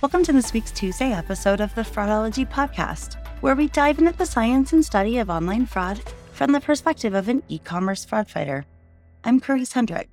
Welcome to this week's Tuesday episode of the Fraudology Podcast, where we dive into the science and study of online fraud from the perspective of an e commerce fraud fighter. I'm Karisse Hendrick.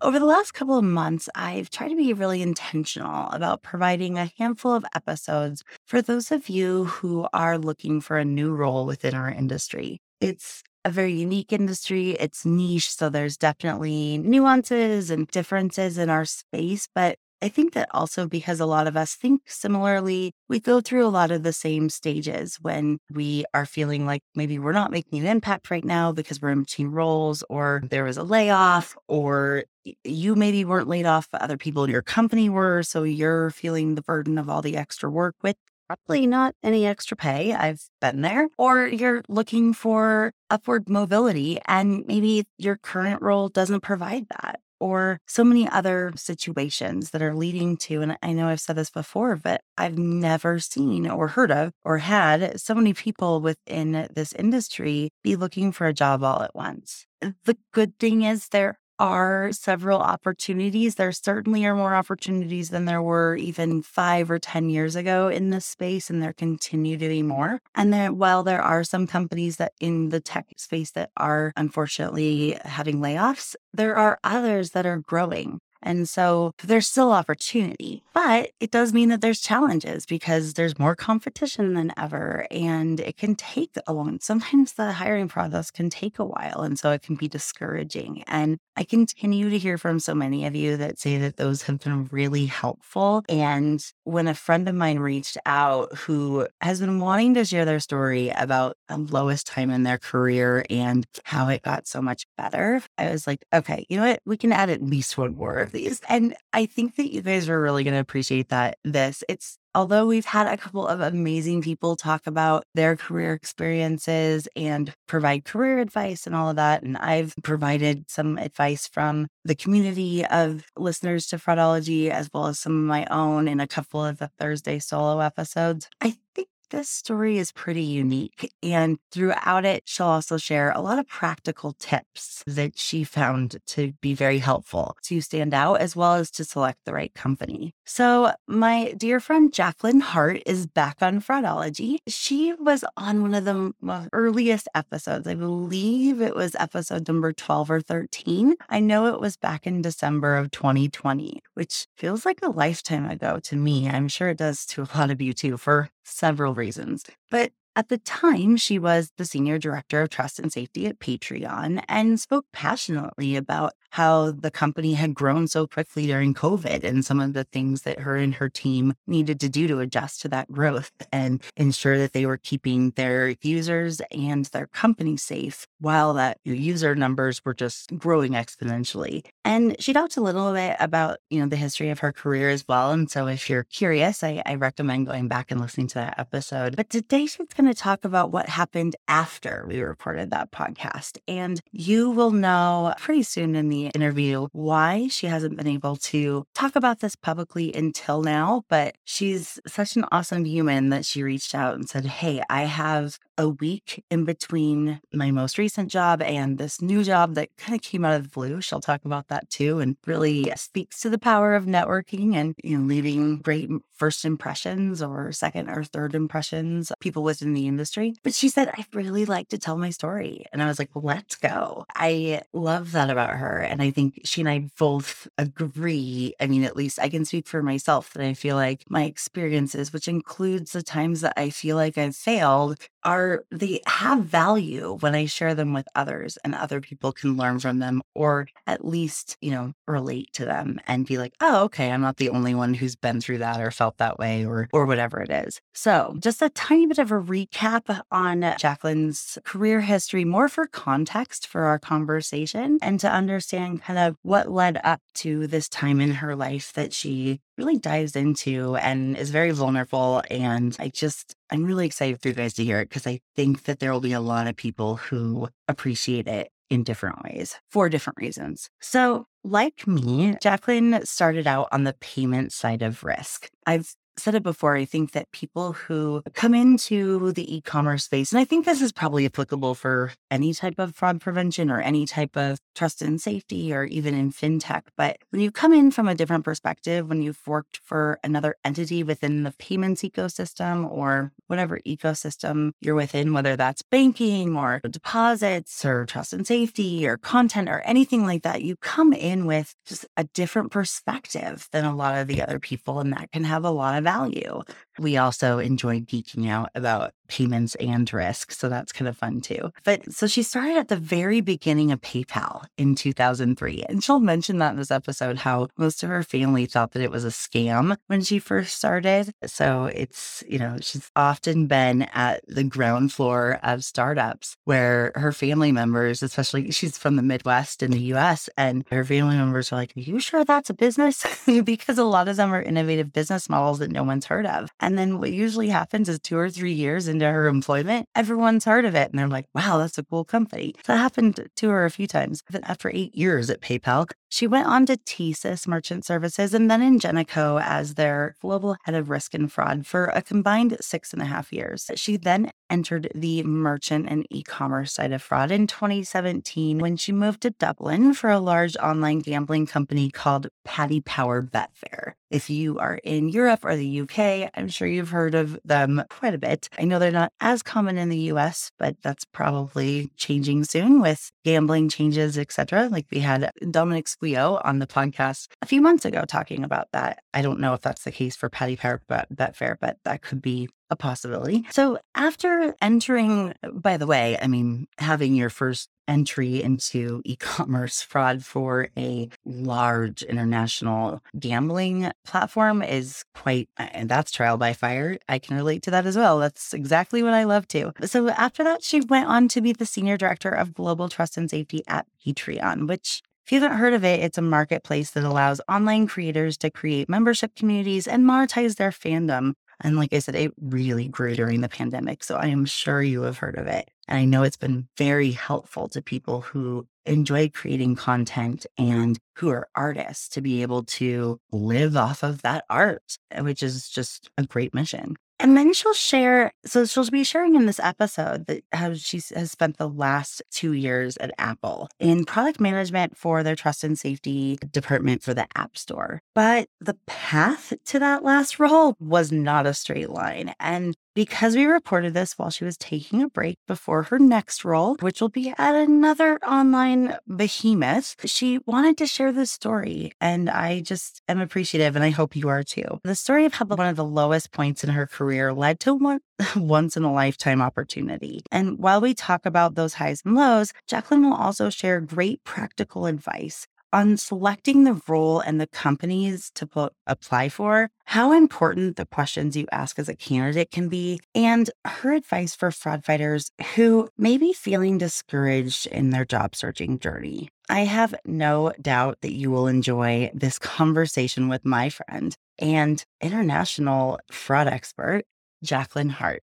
Over the last couple of months, I've tried to be really intentional about providing a handful of episodes for those of you who are looking for a new role within our industry. It's a very unique industry. It's niche, so there's definitely nuances and differences in our space, but I think that also because a lot of us think similarly, we go through a lot of the same stages when we are feeling like maybe we're not making an impact right now because we're in between roles or there was a layoff or you maybe weren't laid off, but other people in your company were. So you're feeling the burden of all the extra work with probably not any extra pay. I've been there. Or you're looking for upward mobility and maybe your current role doesn't provide that or so many other situations that are leading to, and I know I've said this before, but I've never seen or heard of or had so many people within this industry be looking for a job all at once. The good thing is there are several opportunities. There certainly are more opportunities than there were even five or 10 years ago in this space, and there continue to be more. And then while there are some companies that in the tech space that are unfortunately having layoffs, there are others that are growing. And so there's still opportunity, but it does mean that there's challenges because there's more competition than ever. And it can take a long, sometimes the hiring process can take a while. And so it can be discouraging. And I continue to hear from so many of you that say that those have been really helpful. And when a friend of mine reached out who has been wanting to share their story about the lowest time in their career and how it got so much better, I was like, okay, you know what? We can add at least one these. And I think that you guys are really going to appreciate that. This, it's although we've had a couple of amazing people talk about their career experiences and provide career advice and all of that, and I've provided some advice from the community of listeners to Fraudology, as well as some of my own in a couple of the Thursday solo episodes. I think this story is pretty unique. And throughout it, she'll also share a lot of practical tips that she found to be very helpful to stand out as well as to select the right company. So, my dear friend Jacqueline Hart is back on Fraudology. She was on one of the earliest episodes. I believe it was episode number 12 or 13. I know it was back in December of 2020, which feels like a lifetime ago to me. I'm sure it does to a lot of you too, for several reasons. But at the time, she was the senior director of trust and safety at Patreon and spoke passionately about how the company had grown so quickly during COVID and some of the things that her and her team needed to do to adjust to that growth and ensure that they were keeping their users and their company safe while that user numbers were just growing exponentially. And she talked a little bit about, you know, the history of her career as well. And so if you're curious, I, I recommend going back and listening to that episode. But today she's going to talk about what happened after we recorded that podcast. And you will know pretty soon in the interview why she hasn't been able to talk about this publicly until now, but she's such an awesome human that she reached out and said, Hey, I have a week in between my most recent job and this new job that kind of came out of the blue. She'll talk about that too and really speaks to the power of networking and you know leaving great first impressions or second or third impressions people within the industry. But she said, I'd really like to tell my story. And I was like, let's go. I love that about her. And I think she and I both agree. I mean, at least I can speak for myself that I feel like my experiences, which includes the times that I feel like I've failed, are they have value when I share them with others and other people can learn from them or at least, you know, relate to them and be like, oh, okay, I'm not the only one who's been through that or felt that way or or whatever it is. So just a tiny bit of a recap on Jacqueline's career history, more for context for our conversation and to understand kind of what led up to this time in her life that she really dives into and is very vulnerable. And I just, I'm really excited for you guys to hear it because I think that there will be a lot of people who appreciate it in different ways for different reasons. So, like me, Jacqueline started out on the payment side of risk. I've said it before, I think that people who come into the e commerce space, and I think this is probably applicable for any type of fraud prevention or any type of trust and safety or even in fintech. But when you come in from a different perspective, when you've worked for another entity within the payments ecosystem or whatever ecosystem you're within, whether that's banking or deposits or trust and safety or content or anything like that, you come in with just a different perspective than a lot of the other people. And that can have a lot of value. We also enjoy geeking out about payments and risk. So that's kind of fun too. But so she started at the very beginning of PayPal in 2003. And she'll mention that in this episode how most of her family thought that it was a scam when she first started. So it's, you know, she's often been at the ground floor of startups where her family members, especially she's from the Midwest in the US, and her family members are like, Are you sure that's a business? because a lot of them are innovative business models that no one's heard of. And then what usually happens is two or three years into her employment, everyone's heard of it. And they're like, wow, that's a cool company. That happened to her a few times. After eight years at PayPal, she went on to TSYS Merchant Services and then in Ingenico as their global head of risk and fraud for a combined six and a half years. She then entered the merchant and e commerce side of fraud in 2017 when she moved to Dublin for a large online gambling company called Paddy Power Betfair. If you are in Europe or the UK, I'm sure you've heard of them quite a bit. I know they're not as common in the US, but that's probably changing soon with gambling changes, etc. Like we had Dominic Squio on the podcast a few months ago talking about that. I don't know if that's the case for Paddy Power Betfair, but that could be a possibility. So, after entering, by the way, I mean, having your first entry into e commerce fraud for a large international gambling platform is quite, and that's trial by fire. I can relate to that as well. That's exactly what I love too. So, after that, she went on to be the senior director of global trust and safety at Patreon, which if you haven't heard of it, it's a marketplace that allows online creators to create membership communities and monetize their fandom and like I said, it really grew during the pandemic. So I am sure you have heard of it. And I know it's been very helpful to people who enjoy creating content and who are artists to be able to live off of that art, which is just a great mission. And then she'll share, so she'll be sharing in this episode that how she has spent the last two years at Apple in product management for their trust and safety department for the App Store. But the path to that last role was not a straight line. And because we reported this while she was taking a break before her next role, which will be at another online behemoth, she wanted to share this story. And I just am appreciative, and I hope you are too. The story of how one of the lowest points in her career led to one once in a lifetime opportunity. And while we talk about those highs and lows, Jacqueline will also share great practical advice on selecting the role and the companies to put, apply for, how important the questions you ask as a candidate can be, and her advice for fraud fighters who may be feeling discouraged in their job searching journey. I have no doubt that you will enjoy this conversation with my friend and international fraud expert, Jacqueline Hart.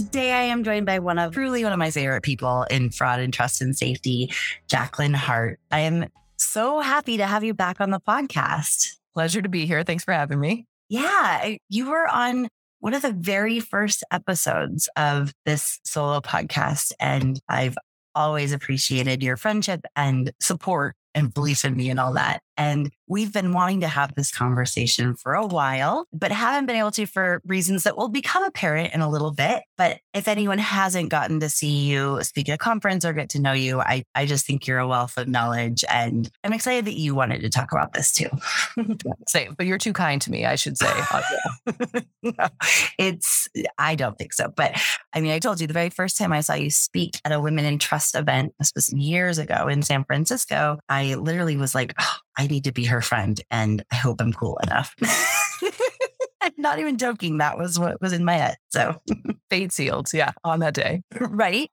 Today, I am joined by one of truly one of my favorite people in fraud and trust and safety, Jacqueline Hart. I am so happy to have you back on the podcast. Pleasure to be here. Thanks for having me. Yeah, you were on one of the very first episodes of this solo podcast, and I've always appreciated your friendship and support and belief in me and all that. And we've been wanting to have this conversation for a while, but haven't been able to for reasons that will become apparent in a little bit. But if anyone hasn't gotten to see you speak at a conference or get to know you, I, I just think you're a wealth of knowledge. And I'm excited that you wanted to talk about this too. Same, but you're too kind to me, I should say. Uh, no, it's, I don't think so. But I mean, I told you the very first time I saw you speak at a Women in Trust event, this was years ago in San Francisco, I literally was like, oh, I need to be her friend and I hope I'm cool enough. I'm not even joking. That was what was in my head. So fate sealed. Yeah. On that day. right.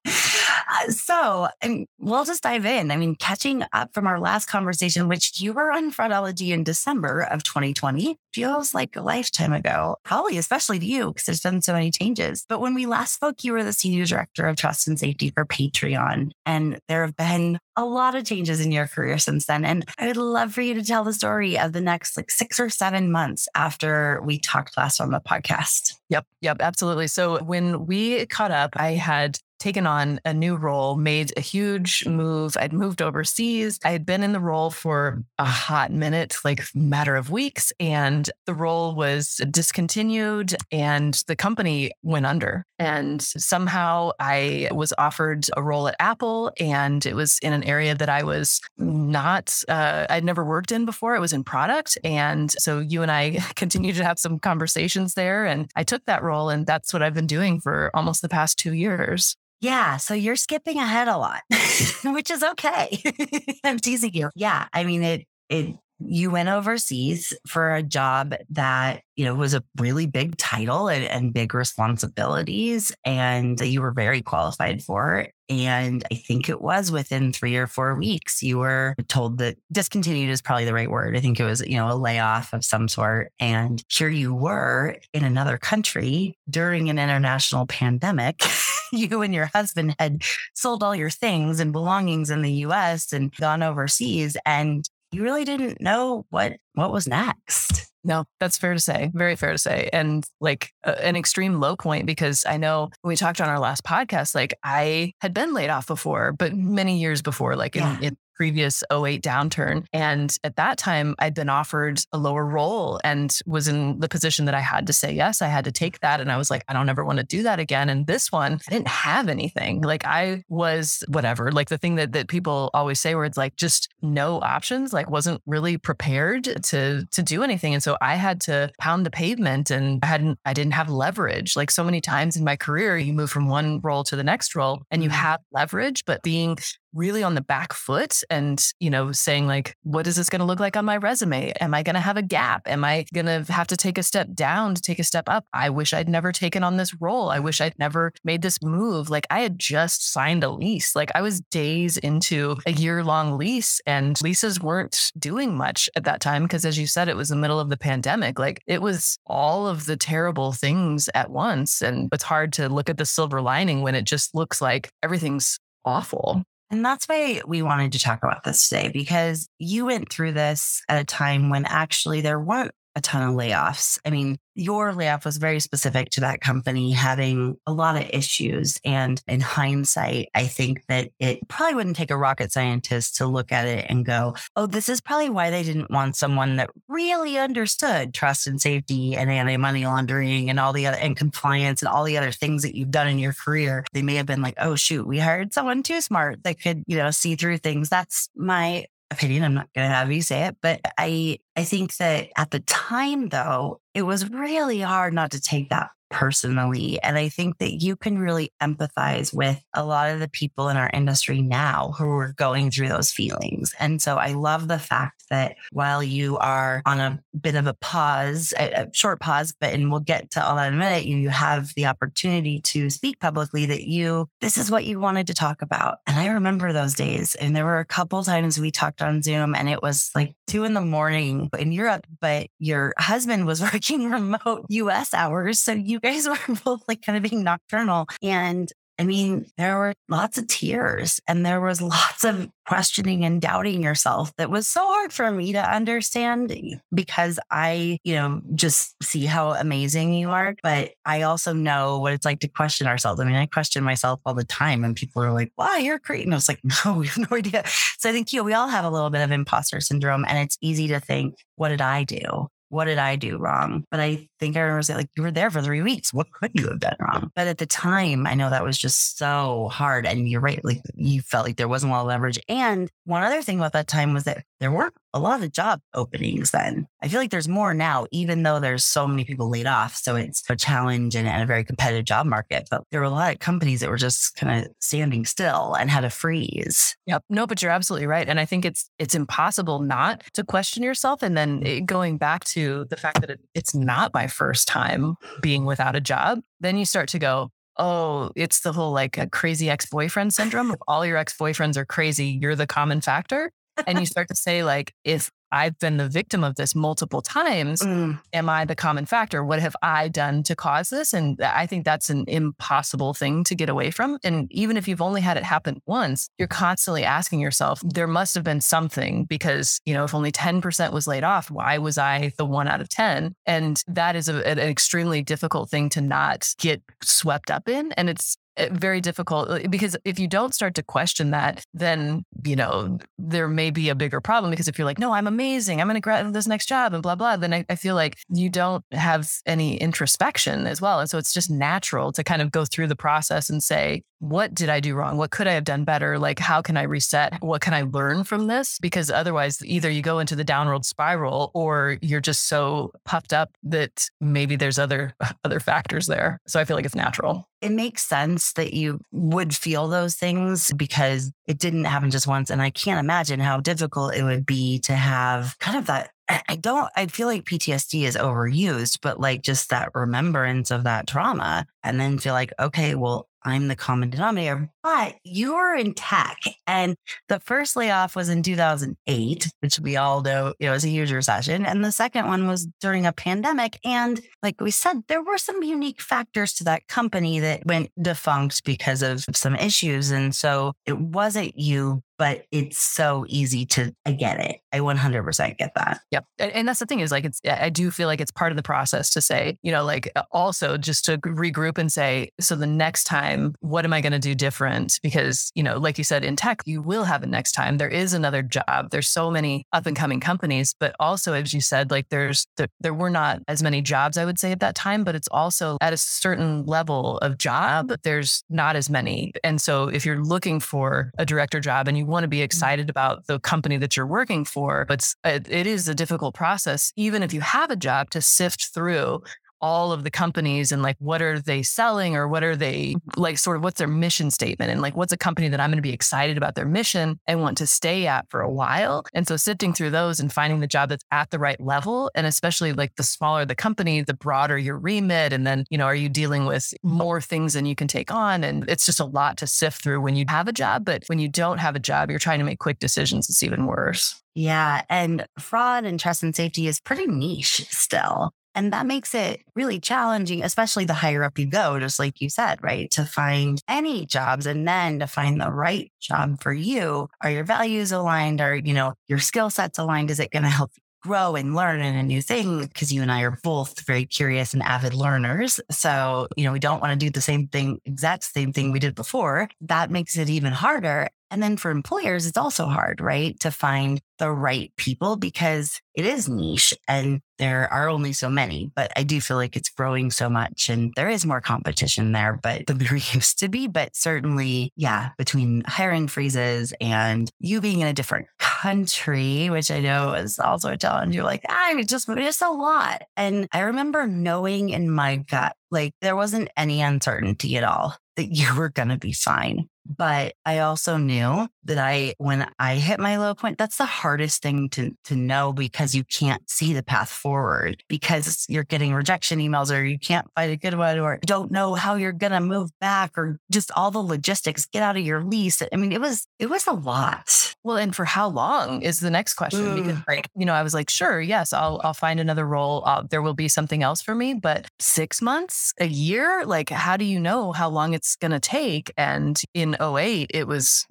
Uh, so, and we'll just dive in. I mean, catching up from our last conversation, which you were on Fraudology in December of 2020, feels like a lifetime ago, probably especially to you because there's been so many changes. But when we last spoke, you were the senior director of trust and safety for Patreon, and there have been a lot of changes in your career since then. And I would love for you to tell the story of the next like six or seven months after we talked last on the podcast. Yep, yep, absolutely. So when we caught up, I had taken on a new role, made a huge move. I'd moved overseas. I had been in the role for a hot minute, like matter of weeks, and the role was discontinued and the company went under. And somehow I was offered a role at Apple and it was in an area that I was not uh, I'd never worked in before. It was in product. And so you and I continued to have some conversations there and I took that role and that's what I've been doing for almost the past 2 years. Yeah. So you're skipping ahead a lot, which is okay. I'm teasing you. Yeah. I mean, it, it, you went overseas for a job that, you know, was a really big title and, and big responsibilities and that you were very qualified for. And I think it was within three or four weeks, you were told that discontinued is probably the right word. I think it was, you know, a layoff of some sort. And here you were in another country during an international pandemic. you and your husband had sold all your things and belongings in the US and gone overseas and you really didn't know what what was next. No, that's fair to say. Very fair to say. And like an extreme low point because I know when we talked on our last podcast, like I had been laid off before, but many years before, like yeah. in, in previous 08 downturn. And at that time, I'd been offered a lower role and was in the position that I had to say yes. I had to take that. And I was like, I don't ever want to do that again. And this one, I didn't have anything. Like I was whatever, like the thing that, that people always say where it's like just no options, like wasn't really prepared to to do anything. And so I had to pound the pavement and I hadn't I didn't have leverage. Like so many times in my career, you move from one role to the next role and you mm-hmm. have leverage, but being really on the back foot and, you know, saying like, what is this going to look like on my resume? Am I going to have a gap? Am I going to have to take a step down to take a step up? I wish I'd never taken on this role. I wish I'd never made this move. Like I had just signed a lease. Like I was days into a year long lease and leases weren't doing much at that time because as you said, it was the middle of the pandemic. Like it was all of the terrible things at once. And it's hard to look at the silver lining when it just looks like everything's awful. And that's why we wanted to talk about this today because you went through this at a time when actually there weren't a ton of layoffs. I mean, your layoff was very specific to that company having a lot of issues. And in hindsight, I think that it probably wouldn't take a rocket scientist to look at it and go, oh, this is probably why they didn't want someone that really understood trust and safety and anti money laundering and all the other and compliance and all the other things that you've done in your career. They may have been like, oh, shoot, we hired someone too smart that could, you know, see through things. That's my opinion. I'm not going to have you say it, but I I think that at the time though, it was really hard not to take that personally. And I think that you can really empathize with a lot of the people in our industry now who are going through those feelings. And so I love the fact that while you are on a bit of a pause, a, short pause, but and we'll get to all that in a minute, you, you have the opportunity to speak publicly that you, this is what you wanted to talk about. And I remember those days. And there were a couple times we talked on Zoom and it was like two in the morning in Europe, but your husband was working remote US hours. So you guys were both like kind of being nocturnal. And I mean, there were lots of tears and there was lots of questioning and doubting yourself that was so hard for me to understand because I, you know, just see how amazing you are. But I also know what it's like to question ourselves. I mean, I question myself all the time and people are like, wow, you're great. And I was like, no, we have no idea. So I think, you know, we all have a little bit of imposter syndrome and it's easy to think, what did I do? what did I do wrong? But I think I remember saying, like, you were there for three weeks. What could you have done wrong? But at the time, I know that was just so hard. And you're right. Like, you felt like there wasn't a lot of leverage. And one other thing about that time was that there weren't a lot of job openings then. I feel like there's more now, even though there's so many people laid off. So it's a challenge and, and a very competitive job market. But there were a lot of companies that were just kind of standing still and had a freeze. Yep. No, but you're absolutely right. And I think it's it's impossible not to question yourself. And then it, going back to the fact that it, it's not my first time being without a job, then you start to go, oh, it's the whole like a crazy ex boyfriend syndrome. if all your ex boyfriends are crazy, you're the common factor. and you start to say, like, if I've been the victim of this multiple times. Mm. Am I the common factor? What have I done to cause this? And I think that's an impossible thing to get away from. And even if you've only had it happen once, you're constantly asking yourself, there must have been something because, you know, if only 10% was laid off, why was I the one out of 10? And that is a, an extremely difficult thing to not get swept up in. And it's very difficult uh, because if you don't start to question that, then, you know, there may be a bigger problem because if you're like, no, I'm amazing, I'm going to grab this next job and blah, blah, then I, I, feel like you don't have any introspection as well. And so it's just natural to kind of go through the process and say, what did I do wrong? What could I have done better? Like, how can I reset? What can I learn from this? Because otherwise, either you go into the downward spiral or you're just so puffed up that maybe there's other other factors there. So I feel like it's natural. It makes sense that you would feel those things because it didn't happen just once. And I can't imagine how difficult it would be to have kind of that I don't, I feel like PTSD is overused, but like just that remembrance of that trauma and then feel like, okay, well, I'm the common denominator, but you're in tech. And the first layoff was in 2008, which we all know it was a huge recession. And the second one was during a pandemic. And like we said, there were some unique factors to that company that went defunct because of some issues. And so it wasn't you but it's so easy to I get it. I 100% get that. Yep. And that's the thing is like it's I do feel like it's part of the process to say, you know, like uh, also just to regroup and say so the next time what am I going to do different because, you know, like you said in tech you will have it next time. There is another job. There's so many up and coming companies, but also as you said like there's there, there were not as many jobs I would say at that time, but it's also at a certain level of job there's not as many. And so if you're looking for a director job and you want to be mm-hmm. excited about the company that you're working for, but it, it is a difficult process, even if you have a job to sift through all of the companies and like what are they selling or what are they mm-hmm. like sort of what's their mission statement and like what's a company that I'm going to be excited about their mission and want to stay at for a while. And so sifting through those and finding the job that's at the right level and especially like the smaller the company, the broader your remit and then, you know, are you dealing with more things than you can take on and it's just a lot to sift through when you have a job, but when you don't have a job, you're trying to make quick decisions, it's even worse. Yeah. And fraud and trust and safety is pretty niche still. And that makes it really challenging, especially the higher up you go, just like you said, right? To find any jobs and then to find the right job for you. Are your values aligned? Are, you know, your skill sets aligned? Is it going to help you grow and learn in a new thing? Because you and I are both very curious and avid learners. So, you know, we don't want to do the same thing, exact same thing we did before. That makes it even harder. And then for employers, it's also hard, right? To find the right people because it is niche and there are only so many, but I do feel like it's growing so much and there is more competition there, but than there used to be. But certainly, yeah, between hiring freezes and you being in a different country, which I know is also a challenge, you're like, ah, I just, it's a lot. And I remember knowing in my gut, like there wasn't any uncertainty at all that you were going to be fine. But I also knew that I, when I hit my low point, that's the hardest thing to, to know because you can't see the path forward because you're getting rejection emails or you can't find a good one or don't know how you're going to move back or just all the logistics, get out of your lease. I mean, it was, it was a lot. Well, and for how long is the next question? Because like, you know, I was like, sure, yes, I'll, I'll find another role. Uh, there will be something else for me, but six months, a year, like, how do you know how long it's going to take? And in 08, it was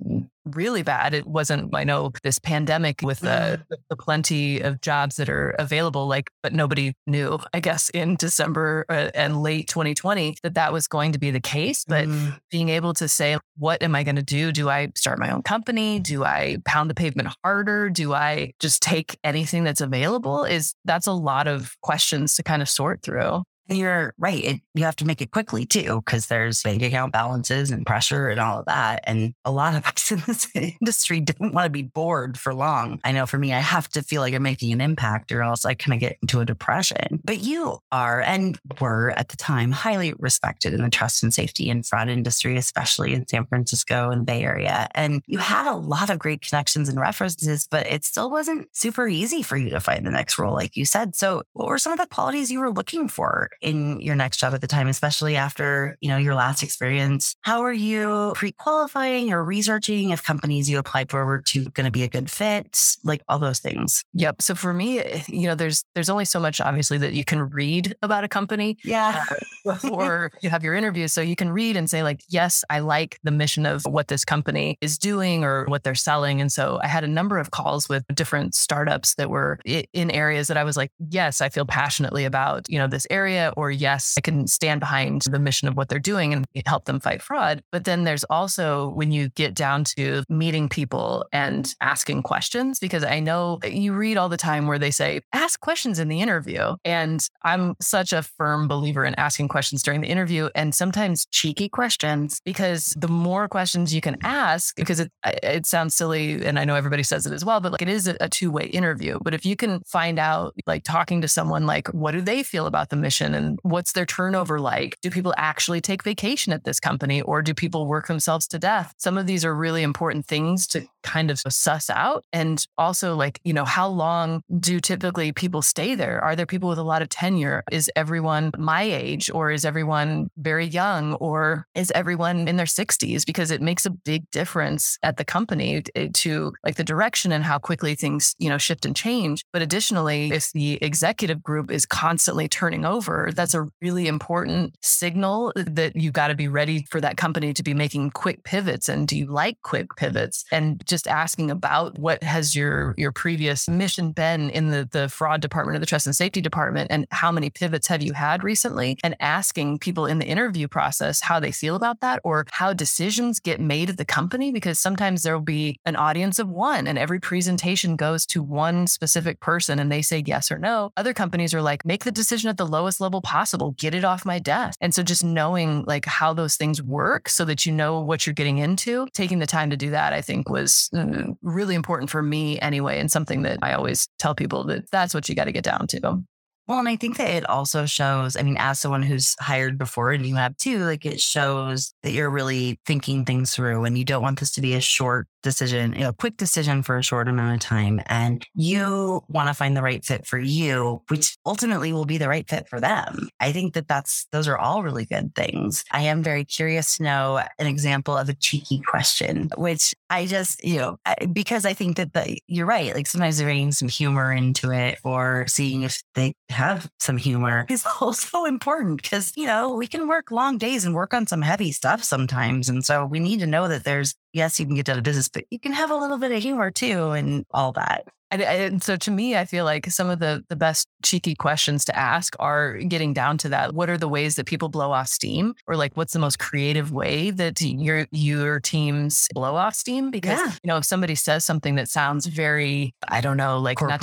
really bad. It wasn't, I know, this pandemic with the, the, the, plenty of jobs that are available, like, but nobody knew, I guess, in December uh, and late 2020 that that was going to be the case. But mm. being able to say, what am I going to do? Do I start my own company? Do I pound the pavement harder? Do I just take anything that's available? Is that's a lot of questions to kind of sort through. And you're right. It, you have to make it quickly too, because there's bank account balances and pressure and all of that. And a lot of us in this industry didn't want to be bored for long. I know for me, I have to feel like I'm making an impact or else I kind of get into a depression. But you are and were at the time highly respected in the trust and safety and fraud industry, especially in San Francisco and the Bay Area. And you had a lot of great connections and references, but it still wasn't super easy for you to find the next role, like you said. So what were some of the qualities you were looking for in your next job at the time, especially after, you know, your last experience? How are you pre-qualifying or researching if companies you applied for were to going to be a good fit? Like all those things. Yep. So for me, you know, there's there's only so much obviously that you can read about a company. Yeah. Uh, before you have your interview. So you can read and say, like, yes, I like the mission of what this company is doing or what they're selling. And so I had a number of calls with different startups that were in areas that I was like, yes, I feel passionately about, you know, this area, or yes, I can stand behind the mission of what they're doing and help them fight fraud. But then there's also when you get down to meeting people and asking questions, because I know you read all the time where they say, ask questions in the interview. And I'm such a firm believer in asking questions during the interview and sometimes cheeky questions, because the more questions you can ask, because it, it sounds silly. And I know everybody says it as well, but like it is a, two way interview. But if you can find out, like talking to someone, like, what do they feel about the mission and what's their turnover like? Do people actually take vacation at this company or do people work themselves to death? Some of these are really important things to kind of suss out. And also, like, you know, how long do typically people stay there? Are there people with a lot of tenure? Is everyone my age or is everyone very young or is everyone in their 60s? Because it makes a big difference at the company eh, to like the direction and how quickly things, you know, shift and change. But additionally, if the executive group is constantly turning over, that's a really important signal uh, that you've got to be ready for that company to be making quick pivots. And do you like quick mm-hmm. pivots? And just asking about what has your your previous mission been in the the fraud department or the trust and safety department, and how many pivots have you had recently? And asking people in the interview process how they feel about that or how decisions get made at the company, because sometimes there will be an audience of one, and every presentation goes to one specific person, and they say yes or no. Other companies are like, make the decision at the lowest level possible, get it off my desk. And so just knowing like how those things work so that you know what you're getting into, taking the time to do that, I think was uh, really important for me anyway, and something that I always tell people that that's what you got to get down to. Well, and I think that it also shows, I mean, as someone who's hired before and you have too, like it shows that you're really thinking things through and you don't want this to be a short decision, you know, quick decision for a short amount of time. And you want to find the right fit for you, which ultimately will be the right fit for them. I think that that's, those are all really good things. I am very curious to know an example of a cheeky question, which I just, you know, because I think that the, you're right. Like sometimes bringing some humor into it or seeing if they have some humor is also important because, you know, we can work long days and work on some heavy stuff sometimes. And so we need to know that there's yes, you can get out of business, but you can have a little bit of humor too and all that. And, and, so to me, I feel like some of the the best cheeky questions to ask are getting down to that. What are the ways that people blow off steam? Or like what's the most creative way that your your teams blow off steam? Because yeah. you know, if somebody says something that sounds very, I don't know, like corporate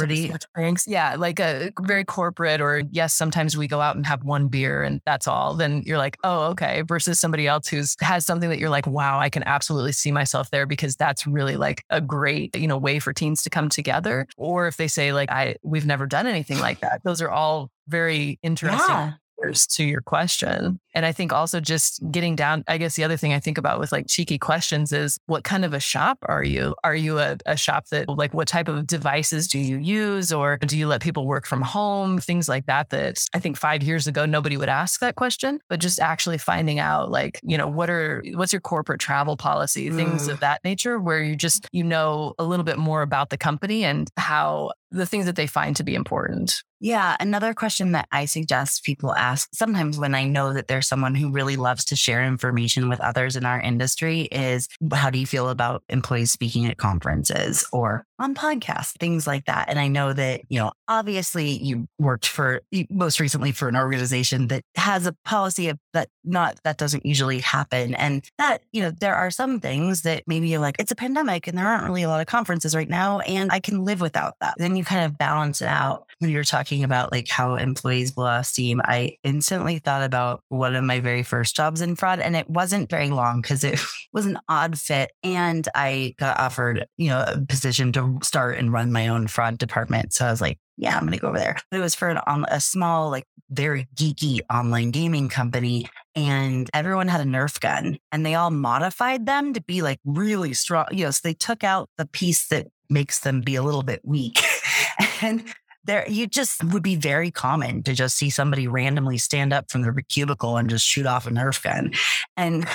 yeah, like a very corporate or yes, sometimes we go out and have one beer and that's all, then you're like, oh, okay. Versus somebody else who's has something that you're like, wow, I can absolutely see myself there because that's really like a great, you know, way for teens to come together or if they say like i we've never done anything like that those are all very interesting yeah. To your question and I think also just getting down, I guess the other thing I think about with like cheeky questions is what kind of a shop are you? Are you a, a, shop that like what type of devices do you use or do you let people work from home? Things like that that I think five years ago nobody would ask that question, but just actually finding out like, you know, what are what's your corporate travel policy, things mm. of that nature where you just you know a little bit more about the company and how the things that they find to be important. Yeah. Another question that I suggest people ask sometimes when I know that they're someone who really loves to share information with others in our industry is how do you feel about employees speaking at conferences or on podcasts, things like that. And I know that, you know, obviously you worked for most recently for an organization that has a policy of that not that doesn't usually happen. And that, you know, there are some things that maybe you're like, it's a pandemic and there aren't really a lot of conferences right now. And I can live without that. Then you kind of balance it out. When you're talking about like how employees blow off steam, I instantly thought about one of my very first jobs in fraud. And it wasn't very long because it was an odd fit. And I got offered, you know, a position to start and run my own fraud department. So I was like, yeah, I'm going to go over there. But it was for an, a small, like very geeky online gaming company. And everyone had a Nerf gun and they all modified them to be like really strong. You know, so they took out the piece that makes them be a little bit weak. and there you just would be very common to just see somebody randomly stand up from their cubicle and just shoot off a Nerf gun. And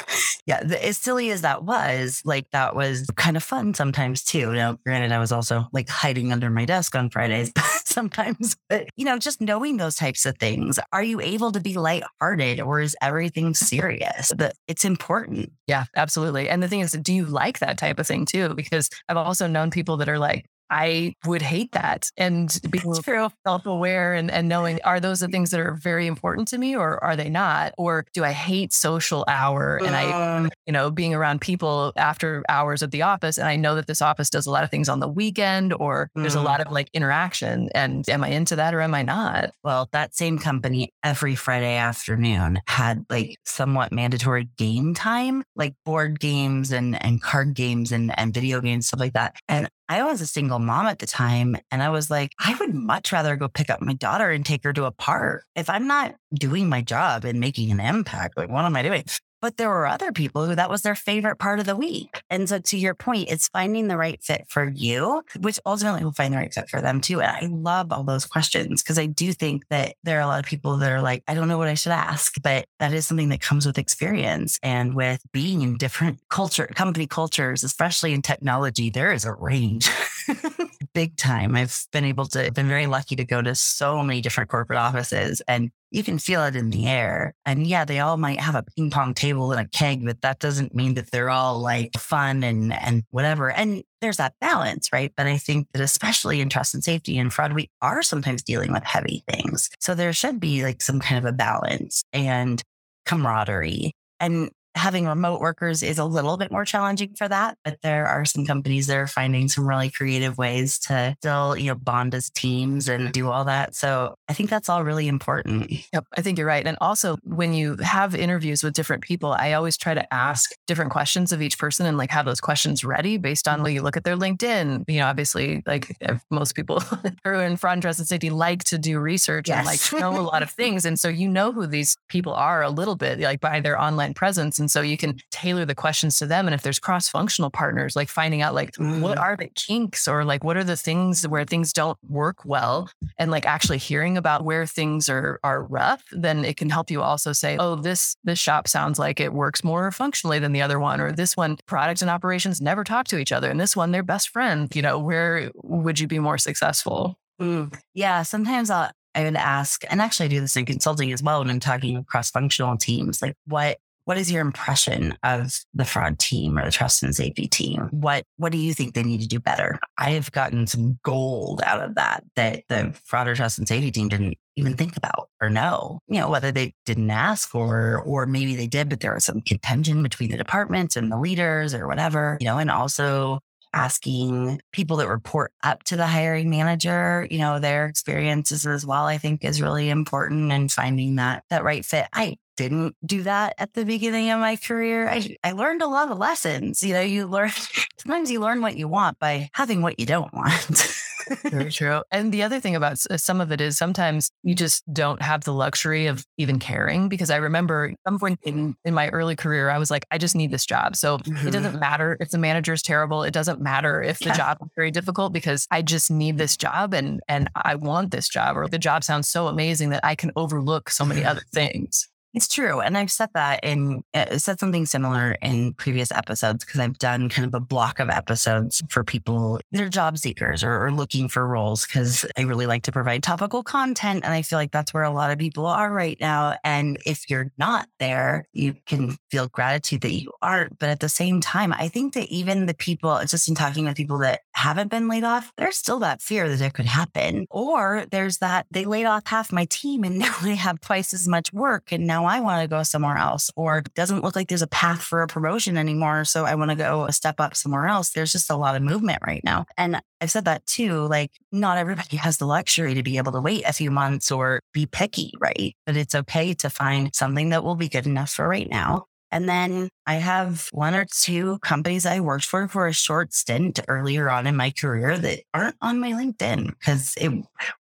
yeah, the, as silly as that was, like that was kind of fun sometimes too. Now, granted, I was also like hiding under my desk on Fridays sometimes, but you know, just knowing those types of things. Are you able to be lighthearted or is everything serious? But it's important. Yeah, absolutely. And the thing is, do you like that type of thing too? Because I've also known people that are like, I would hate that. And being self aware and, and knowing are those the things that are very important to me or are they not? Or do I hate social hour and I, uh. you know, being around people after hours at the office and I know that this office does a lot of things on the weekend or there's a mm. lot of like interaction and am I into that or am I not? Well, that same company every Friday afternoon had like somewhat mandatory game time, like board games and, and card games and, and video games, stuff like that. And I was a single mom at the time. And I was like, I would much rather go pick up my daughter and take her to a park. If I'm not doing my job and making an impact, like, what am I doing? But there were other people who that was their favorite part of the week. And so, to your point, it's finding the right fit for you, which ultimately will find the right fit for them too. And I love all those questions because I do think that there are a lot of people that are like, I don't know what I should ask, but that is something that comes with experience and with being in different culture, company cultures, especially in technology, there is a range. Big time. I've been able to, been very lucky to go to so many different corporate offices and you can feel it in the air. And yeah, they all might have a ping pong table and a keg, but that doesn't mean that they're all like fun and and whatever. And there's that balance, right? But I think that especially in trust and safety and fraud, we are sometimes dealing with heavy things. So there should be like some kind of a balance and camaraderie. And having remote workers is a little bit more challenging for that, but there are some companies that are finding some really creative ways to still, you know, bond as teams and do all that. So I think that's all really important. Yep, I think you're right. And also when you have interviews with different people, I always try to ask different questions of each person and like have those questions ready based on mm-hmm. when you look at their LinkedIn. You know, obviously, like most people who are in front trust and safety like to do research yes. and like know a lot of things. And so you know who these people are a little bit, like by their online presence. And and so you can tailor the questions to them. And if there's cross functional partners, like finding out like mm. what are the kinks or like what are the things where things don't work well and like actually hearing about where things are are rough, then it can help you also say, oh, this this shop sounds like it works more functionally than the other one, or this one product and operations never talk to each other. And this one, they're best friends. You know, where would you be more successful? Mm. Yeah, sometimes I'll I would ask, and actually I do this in consulting as well when I'm talking across functional teams, like what what is your impression of the fraud team or the trust and safety team? What what do you think they need to do better? I have gotten some gold out of that that the fraud or trust and safety team didn't even think about or know. You know, whether they didn't ask or or maybe they did, but there was some contention between the departments and the leaders or whatever, you know, and also asking people that report up to the hiring manager, you know, their experiences as well, I think is really important and finding that that right fit. I didn't do that at the beginning of my career. I, I learned a lot of lessons. You know, you learn, sometimes you learn what you want by having what you don't want. Very true. And the other thing about some of it is sometimes you just don't have the luxury of even caring because I remember some point in, in my early career, I was like, I just need this job. So mm-hmm. it doesn't matter if the manager is terrible. It doesn't matter if the yeah. job is very difficult because I just need this job and, and I want this job or the job sounds so amazing that I can overlook so many other things. It's true. And I've said that in, uh, said something similar in previous episodes because I've done kind of a block of episodes for people that are job seekers or, or looking for roles because I really like to provide topical content. And I feel like that's where a lot of people are right now. And if you're not there, you can feel gratitude that you aren't. But at the same time, I think that even the people, just in talking with people that haven't been laid off, there's still that fear that it could happen. Or there's that they laid off half my team and now they have twice as much work. And now now I want to go somewhere else, or doesn't look like there's a path for a promotion anymore. So I want to go a step up somewhere else. There's just a lot of movement right now. And I've said that too. Like, not everybody has the luxury to be able to wait a few months or be picky, right? But it's okay to find something that will be good enough for right now. And then I have one or two companies I worked for for a short stint earlier on in my career that aren't on my LinkedIn because it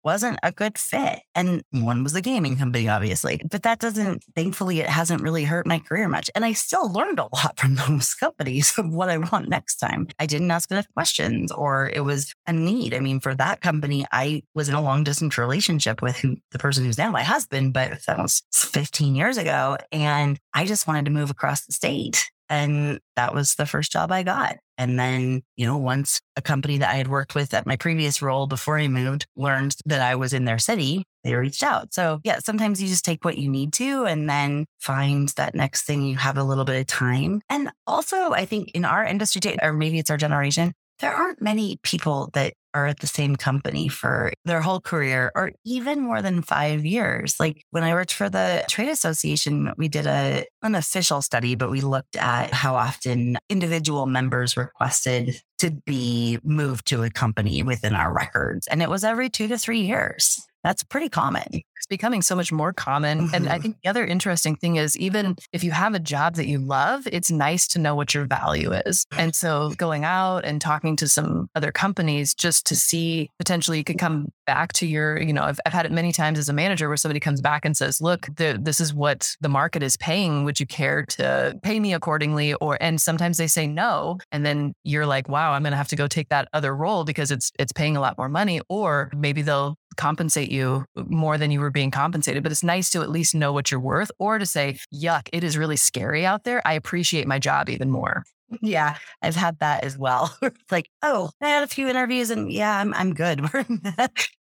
wasn't a good fit. And one was a gaming company, obviously. But that doesn't, thankfully, it hasn't really hurt my career much. And I still learned a lot from those companies of what I want next time. I didn't ask enough questions or it was a need. I mean, for that company, I was in a long distance relationship with who, the person who's now my husband, but that was 15 years ago. And I just wanted to move across the state. And that was the first job I got. And then, you know, once a company that I had worked with at my previous role before I moved learned that I was in their city, they reached out. So, yeah, sometimes you just take what you need to and then find that next thing you have a little bit of time. And also, I think in our industry, or maybe it's our generation, there aren't many people that are at the same company for their whole career or even more than five years. Like when I worked for the trade association, we did a an official study, but we looked at how often individual members requested to be moved to a company within our records. And it was every two to three years. That's pretty common. It's becoming so much more common. And I mm-hmm. think the other interesting thing is even if you have a job that you love, it's nice to know what your value is. And so going out and talking to some other companies just to see potentially you could come back to your, you know, I've, I've had it many times as a manager where somebody comes back and says, look, the, this is what the market is paying. Would you care to pay me accordingly? Or, and sometimes they say no. And then you're like, wow, I'm going to have to go take that other role because it's, it's paying a lot more money. Or maybe they'll compensate you more than you were being compensated. But it's nice to at least know what you're worth or to say, yuck, it is really scary out there. I appreciate my job even more. Yeah, I've had that as well. like, oh, I had a few interviews and yeah, I'm I'm good.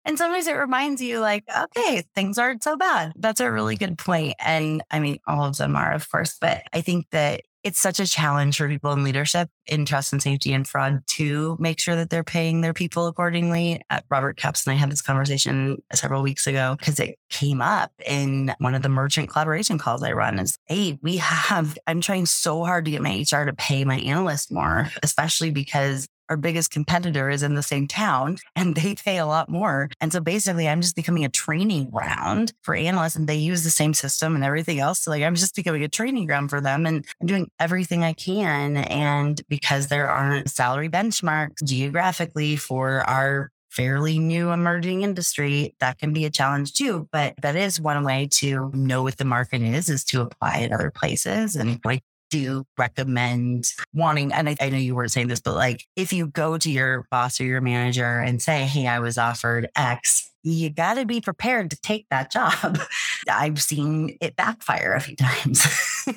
and sometimes it reminds you like, okay, things aren't so bad. That's a really good point. And I mean, all of them are, of course, but I think that it's such a challenge for people in leadership in trust and safety and fraud to make sure that they're paying their people accordingly. Uh, Robert Capps and I had this conversation several weeks ago because it came up in one of the merchant collaboration calls I run is, hey, we have, I'm trying so hard to get my HR to pay my analyst more, especially because our biggest competitor is in the same town and they pay a lot more. And so basically, I'm just becoming a training ground for analysts and they use the same system and everything else. So, like, I'm just becoming a training ground for them and I'm doing everything I can. And because there aren't salary benchmarks geographically for our fairly new emerging industry, that can be a challenge too. But that is one way to know what the market is, is to apply at other places. And like do recommend wanting, and I, I, know you weren't saying this, but like if you go to your boss or your manager and say, Hey, I was offered X, you got to be prepared to take that job. I've seen it backfire a few times.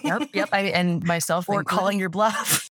yep. Yep. I, and myself, or calling your bluff.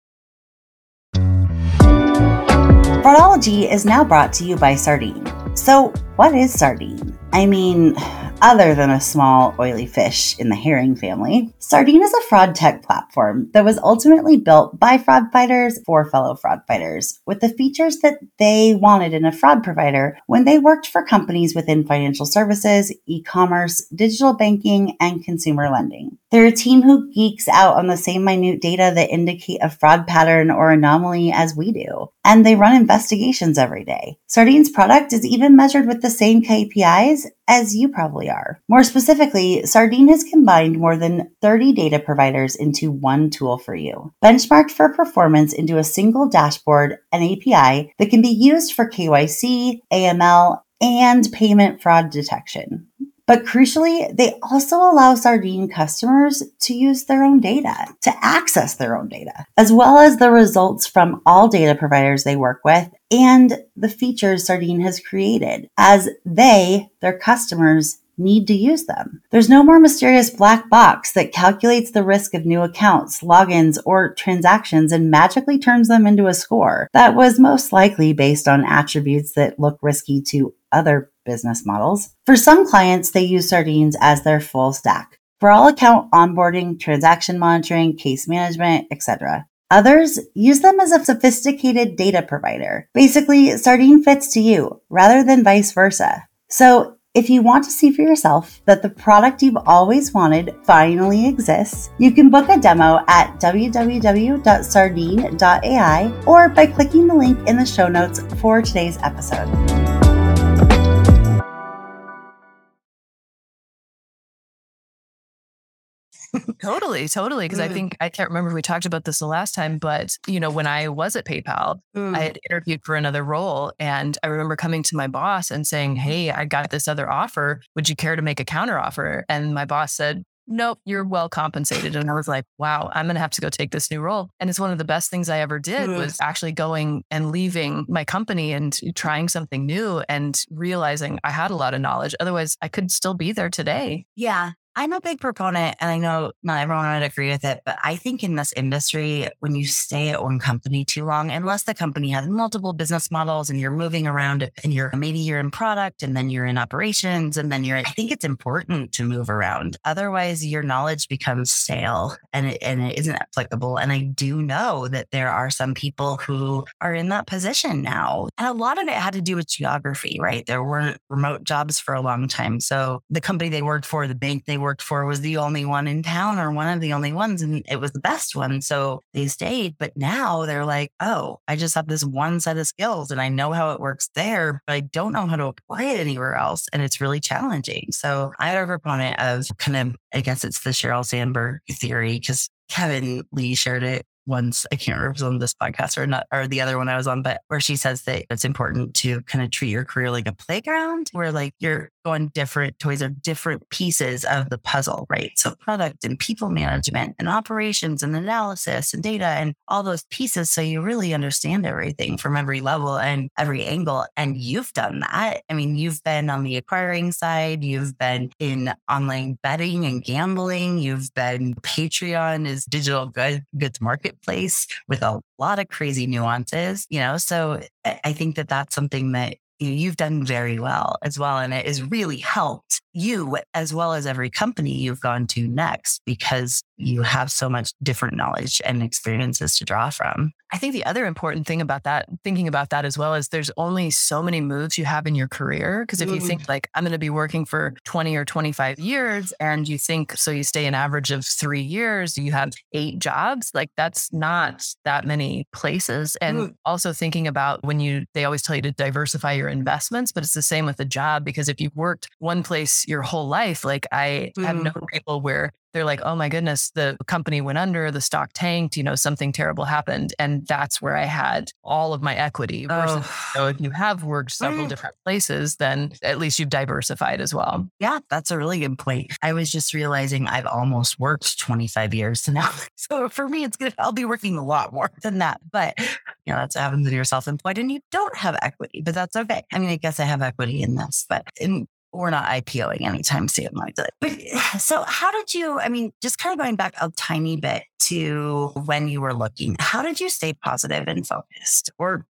Fraudology is now brought to you by Sardine. So, what is sardine? I mean, other than a small oily fish in the herring family, Sardine is a fraud tech platform that was ultimately built by fraud fighters for fellow fraud fighters with the features that they wanted in a fraud provider when they worked for companies within financial services, e commerce, digital banking, and consumer lending. They're a team who geeks out on the same minute data that indicate a fraud pattern or anomaly as we do, and they run investigations every day. Sardine's product is even measured with the same KPIs as you probably are. More specifically, Sardine has combined more than 30 data providers into one tool for you, benchmarked for performance into a single dashboard and API that can be used for KYC, AML, and payment fraud detection. But crucially, they also allow Sardine customers to use their own data, to access their own data, as well as the results from all data providers they work with and the features Sardine has created as they, their customers, need to use them. There's no more mysterious black box that calculates the risk of new accounts, logins, or transactions and magically turns them into a score that was most likely based on attributes that look risky to other business models. For some clients, they use Sardines as their full stack for all account onboarding, transaction monitoring, case management, etc. Others use them as a sophisticated data provider. Basically, Sardine fits to you rather than vice versa. So if you want to see for yourself that the product you've always wanted finally exists, you can book a demo at www.sardine.ai or by clicking the link in the show notes for today's episode. Totally, totally. Because mm. I think I can't remember if we talked about this the last time, but you know, when I was at PayPal, mm. I had interviewed for another role, and I remember coming to my boss and saying, "Hey, I got this other offer. Would you care to make a counter offer?" And my boss said, nope, you're well compensated. And I was like, wow, I'm going to have to go take this new role. And it's one of the best things I ever did was actually going and leaving my company and trying something new and realizing I had a lot of knowledge. Otherwise, I could still be there today. Yeah. I'm a big proponent, and I know not everyone would agree with it, but I think in this industry, when you stay at one company too long, unless the company has multiple business models and you're moving around and you're maybe you're in product and then you're in operations and then you're, I think it's important to move around. Otherwise, your knowledge becomes stale and it, and it isn't applicable. And I do know that there are some people who are in that position now. And a lot of it had to do with geography, right? There weren't remote jobs for a long time. So the company they worked for, the bank they worked for was the only one in town or one of the only ones, and it was the best one. So they stayed. But now they're like, oh, I just have this one set of skills and I know how it works there, but I don't know how to apply it anywhere else. And it's really challenging. So I'm a proponent of kind of, I guess it's the Sheryl Sandberg theory because Kevin Lee shared it once. I can't remember if it was on this podcast or not, or the other one I was on, but where she says that it's important to kind of treat your career like a playground where like you're going different toys are different pieces of the puzzle, right? So product and people management and operations and analysis and data and all those pieces. So you really understand everything from every level and every angle. And you've done that. I mean, you've been on the acquiring side, you've been in online betting and gambling, you've been Patreon is digital good, goods marketplace with a lot of crazy nuances, you know? So I think that that's something that you've done very well as well. And it has really helped you as well as every company you've gone to next because you have so much different knowledge and experiences to draw from. I think the other important thing about that, thinking about that as well, is there's only so many moves you have in your career. Because if mm. you think like, I'm going to be working for 20 or 25 years, and you think, so you stay an average of three years, you have eight jobs, like that's not that many places. And mm. also thinking about when you, they always tell you to diversify your investments, but it's the same with the job. Because if you've worked one place your whole life, like I mm. have known people where they're like, oh my goodness, the company went under, the stock tanked, you know, something terrible happened. And that's where I had all of my equity. Versus, oh. know, if you have worked several mm. different places, then at least you've diversified as well. Yeah, that's a really good point. I was just realizing I've almost worked 25 years now. So for me, it's good. I'll be working a lot more than that. But, you know, that's what happens when you're self employed and you don't have equity, but that's okay. I mean, I guess I have equity in this, but in we're not IPOing anytime soon like that. But so how did you, I mean, just kind of going back a tiny bit to when you were looking, how did you stay positive and focused? Or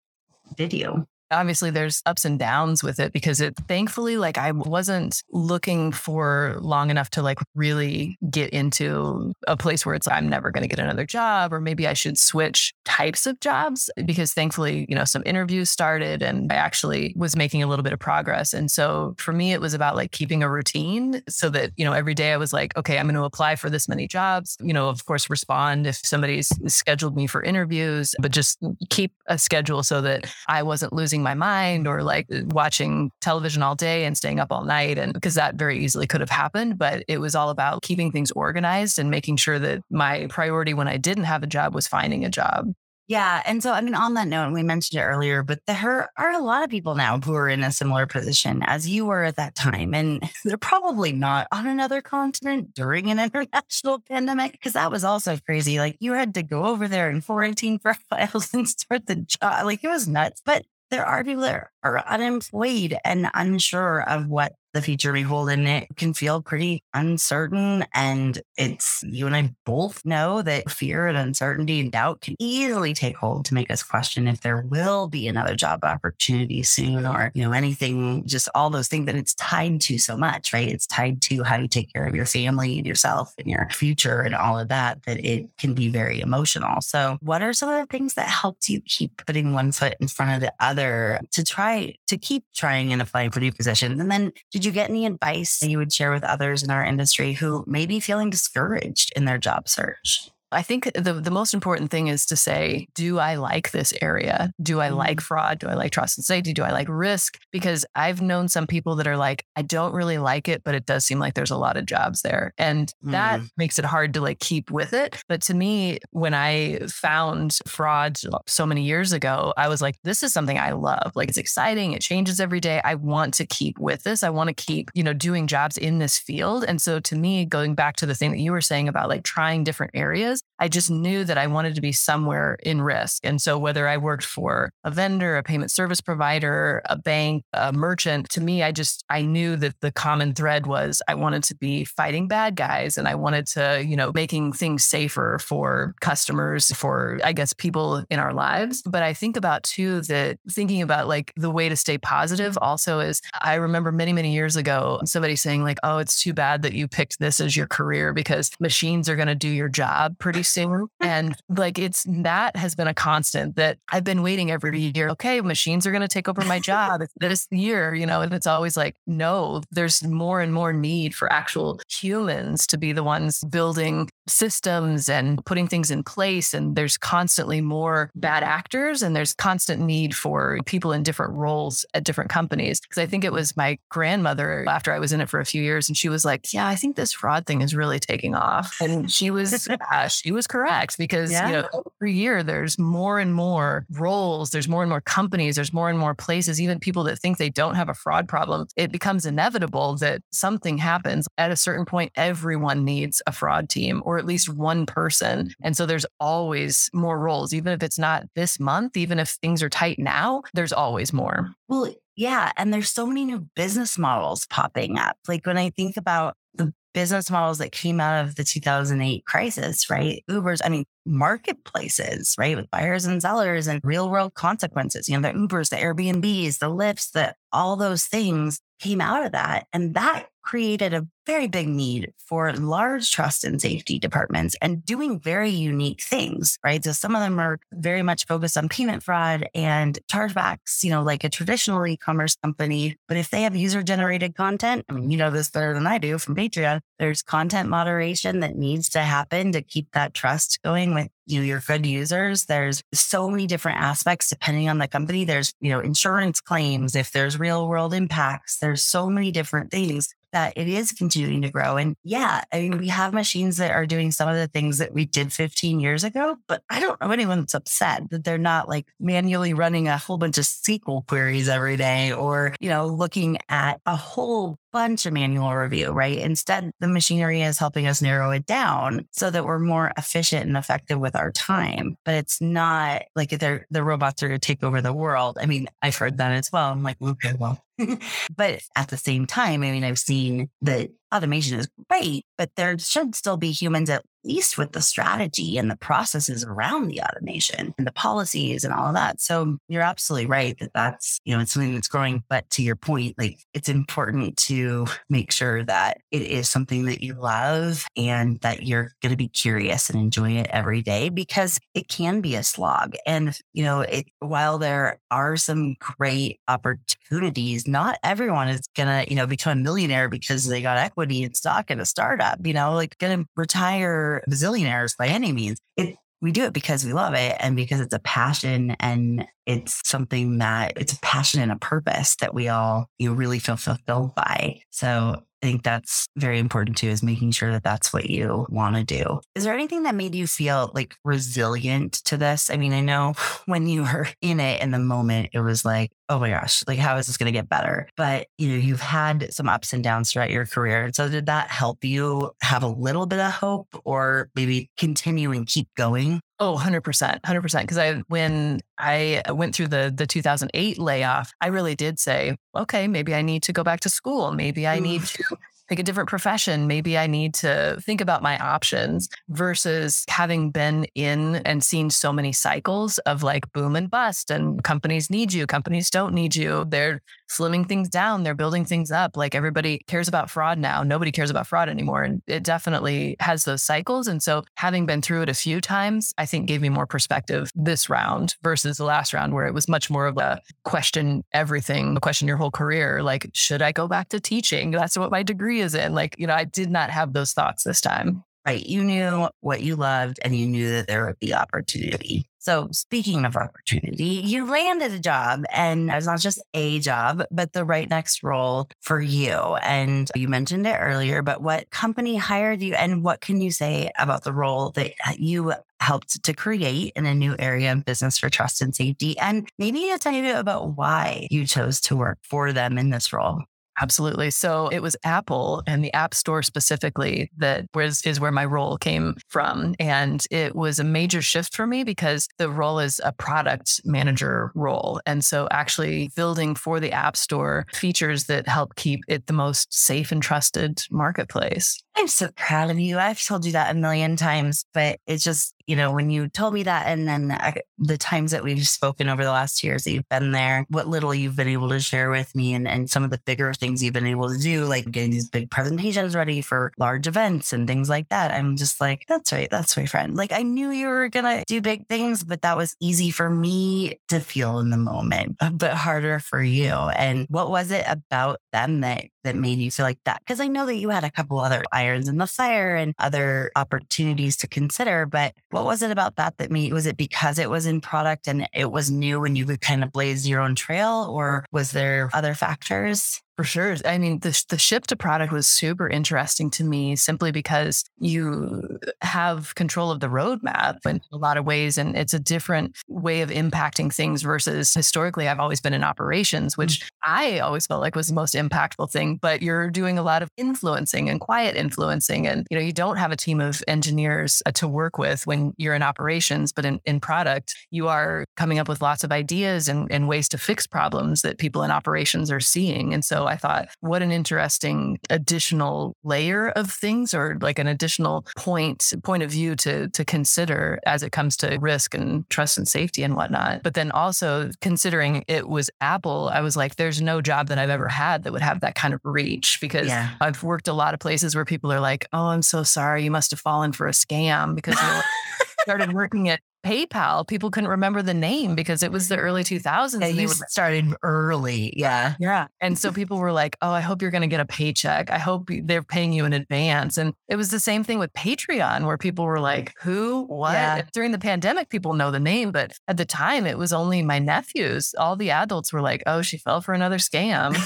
did you? Obviously there's ups and downs with it because it thankfully like I wasn't looking for long enough to like really get into a place where it's I'm never going to get another job or maybe I should switch types of jobs because thankfully, you know, some interviews started and I actually was making a little bit of progress. And so for me it was about like keeping a routine so that, you know, every day I was like, okay, I'm going to apply for this many jobs, you know, of course respond if somebody's scheduled me for interviews, but just keep a schedule so that I wasn't losing losing my mind or like watching television all day and staying up all night. And because that very easily could have happened, but it was all about keeping things organized and making sure that my priority when I didn't have a job was finding a job. Yeah. And so, I mean, on that note, we mentioned it earlier, but there are a lot of people now who are in a similar position as you were at that time. And they're probably not on another continent during an international pandemic, because that was also crazy. Like you had to go over there and quarantine for files and start the job. Like it was nuts. But there are people that are unemployed and unsure of what the future may hold. in it can feel pretty uncertain. And it's you and I both know that fear and uncertainty and doubt can easily take hold to make us question if there will be another job opportunity soon or, you know, anything, just all those things that it's tied to so much, right? It's tied to how you take care of your family and yourself and your future and all of that, that it can be very emotional. So, what are some of the things that helped you keep putting one foot in front of the other to try to keep trying and applying for new positions? And then, did you get any advice that you would share with others in our industry who may be feeling discouraged in their job search? I think the, the most important thing is to say, do I like this area? Do I like mm-hmm. fraud? Do I like trust and safety? Do I like risk? Because I've known some people that are like, I don't really like it, but it does seem like there's a lot of jobs there. And that mm. makes it hard to like keep with it. But to me, when I found fraud so many years ago, I was like, this is something I love. Like it's exciting. It changes every day. I want to keep with this. I want to keep, you know, doing jobs in this field. And so to me, going back to the thing that you were saying about like trying different areas, because I just knew that I wanted to be somewhere in risk. And so whether I worked for a vendor, a payment service provider, a bank, a merchant, to me, I just, I knew that the common thread was I wanted to be fighting bad guys and I wanted to, you know, making things safer for customers, for, I guess, people in our lives. But I think about too that thinking about like the way to stay positive also is I remember many, many years ago, somebody saying, like, oh, it's too bad that you picked this as your career because machines are going to do your job pretty soon. and like it's that has been a constant that I've been waiting every year. Okay, machines are going to take over my job this year, you know, and it's always like, no, there's more and more need for actual humans to be the ones building systems and putting things in place. And there's constantly more bad actors and there's constant need for people in different roles at different companies. Because I think it was my grandmother after I was in it for a few years and she was like, Yeah, I think this fraud thing is really taking off. And she was, uh, she was correct because, yeah. you know, every year there's more and more roles, there's more and more companies, there's more and more places, even people that think they don't have a fraud problem. It becomes inevitable that something happens at a certain point. Everyone needs a fraud team or at least one person. And so there's always more roles, even if it's not this month, even if things are tight now, there's always more. Well, yeah. And there's so many new business models popping up. Like when I think about the business models that came out of the 2008 crisis, right? Uber's, I mean, marketplaces, right? With buyers and sellers and real world consequences, you know, the Ubers, the Airbnbs, the Lyfts, the all those things came out of that. And that created a very big need for large trust and safety departments and doing very unique things, right? So some of them are very much focused on payment fraud and chargebacks, you know, like a traditional e-commerce company. But if they have user generated content, I mean, you know this better than I do from Patreon, there's content moderation that needs to happen to keep that trust going with you your good users. There's so many different aspects depending on the company. There's, you know, insurance claims, if there's real world impacts, there's so many different things that it is continuing to grow. And yeah, I mean, we have machines that are doing some of the things that we did 15 years ago, but I don't know anyone that's upset that they're not like manually running a whole bunch of SQL queries every day or, you know, looking at a whole bunch of manual review, right? Instead, the machinery is helping us narrow it down so that we're more efficient and effective with our time. But it's not like they're the robots are going to take over the world. I mean, I've heard that as well. I'm like, okay, well, but at the same time, I mean, I've seen that automation is great, but there should still be humans at least with the strategy and the processes around the automation and the policies and all of that. So you're absolutely right that that's, you know, it's something that's growing. But to your point, like it's important to make sure that it is something that you love and that you're going to be curious and enjoy it every day because it can be a slog. And, you know, it, while there are some great opportunities, not everyone is going to, you know, become a millionaire because they got equity equity and stock in a startup, you know, like going to retire bazillionaires by any means. It, we do it because we love it and because it's a passion and it's something that it's a passion and a purpose that we all you really feel fulfilled by. So I think that's very important too, is making sure that that's what you want to do. Is there anything that made you feel like resilient to this? I mean, I know when you were in it in the moment, it was like, oh my gosh, like how is this going to get better? But you know, you've had some ups and downs throughout your career. So did that help you have a little bit of hope or maybe continue and keep going? Oh, 100%. 100%. Because I, when I uh, went through the, the 2008 layoff, I really did say, okay, maybe I need to go back to school. Maybe I need mm. to pick a different profession. Maybe I need to think about my options versus having been in and seen so many cycles of like boom and bust and companies need you, companies don't need you. They're slimming things down, they're building things up. Like everybody cares about fraud now. Nobody cares about fraud anymore. And it definitely has those cycles. And so having been through it a few times, I think gave me more perspective this round versus the last round where it was much more of a question everything, question your whole career. Like, should I go back to teaching? That's what my degree is in. Like, you know, I did not have those thoughts this time. Right. You knew what you loved and you knew that there would be opportunity. So, speaking of opportunity, you landed a job and it's not just a job, but the right next role for you. And you mentioned it earlier, but what company hired you and what can you say about the role that uh, you helped to create in a new area of business for trust and safety? And maybe a tiny bit about why you chose to work for them in this role. Absolutely. So it was Apple and the App Store specifically that was is where my role came from. And it was a major shift for me because the role is a product manager role. And so actually building for the App Store features that help keep it the most safe and trusted marketplace. I'm so proud of you. I've told you that a million times, but it's just you know, when you told me that, and then I, the times that we've spoken over the last years that you've been there, what little you've been able to share with me, and, and some of the bigger things you've been able to do, like getting these big presentations ready for large events and things like that. I'm just like, that's right. That's my friend. Like, I knew you were going to do big things, but that was easy for me to feel in the moment, but harder for you. And what was it about them that that made you feel like that? Because I know that you had a couple other irons in the fire and other opportunities to consider, but what was it about that that made was it because it was in product and it was new and you could kind of blaze your own trail, or was there other factors? For sure. I mean, the, the shift to product was super interesting to me simply because you have control of the roadmap in a lot of ways. And it's a different way of impacting things versus historically, I've always been in operations, mm. which I always felt like was the most impactful thing. But you're doing a lot of influencing and quiet influencing. And, you know, you don't have a team of engineers uh, to work with when you're in operations, but in, in product, you are coming up with lots of ideas and, and ways to fix problems that people in operations are seeing. And so I thought, what an interesting additional layer of things or like an additional point point of view to to consider as it comes to risk and trust and safety and whatnot. But then also considering it was Apple, I was like, there's no job that I've ever had that would have that kind of reach because yeah. I've worked a lot of places where people are like, oh, I'm so sorry, you must have fallen for a scam because you started working at PayPal, people couldn't remember the name because it was the early 2000s. Yeah, you started early. Yeah. Yeah. And so people were like, oh, I hope you're going to get a paycheck. I hope they're paying you in advance. And it was the same thing with Patreon, where people were like, who, what? Yeah. During the pandemic, people know the name. But at the time, it was only my nephews. All the adults were like, oh, she fell for another scam.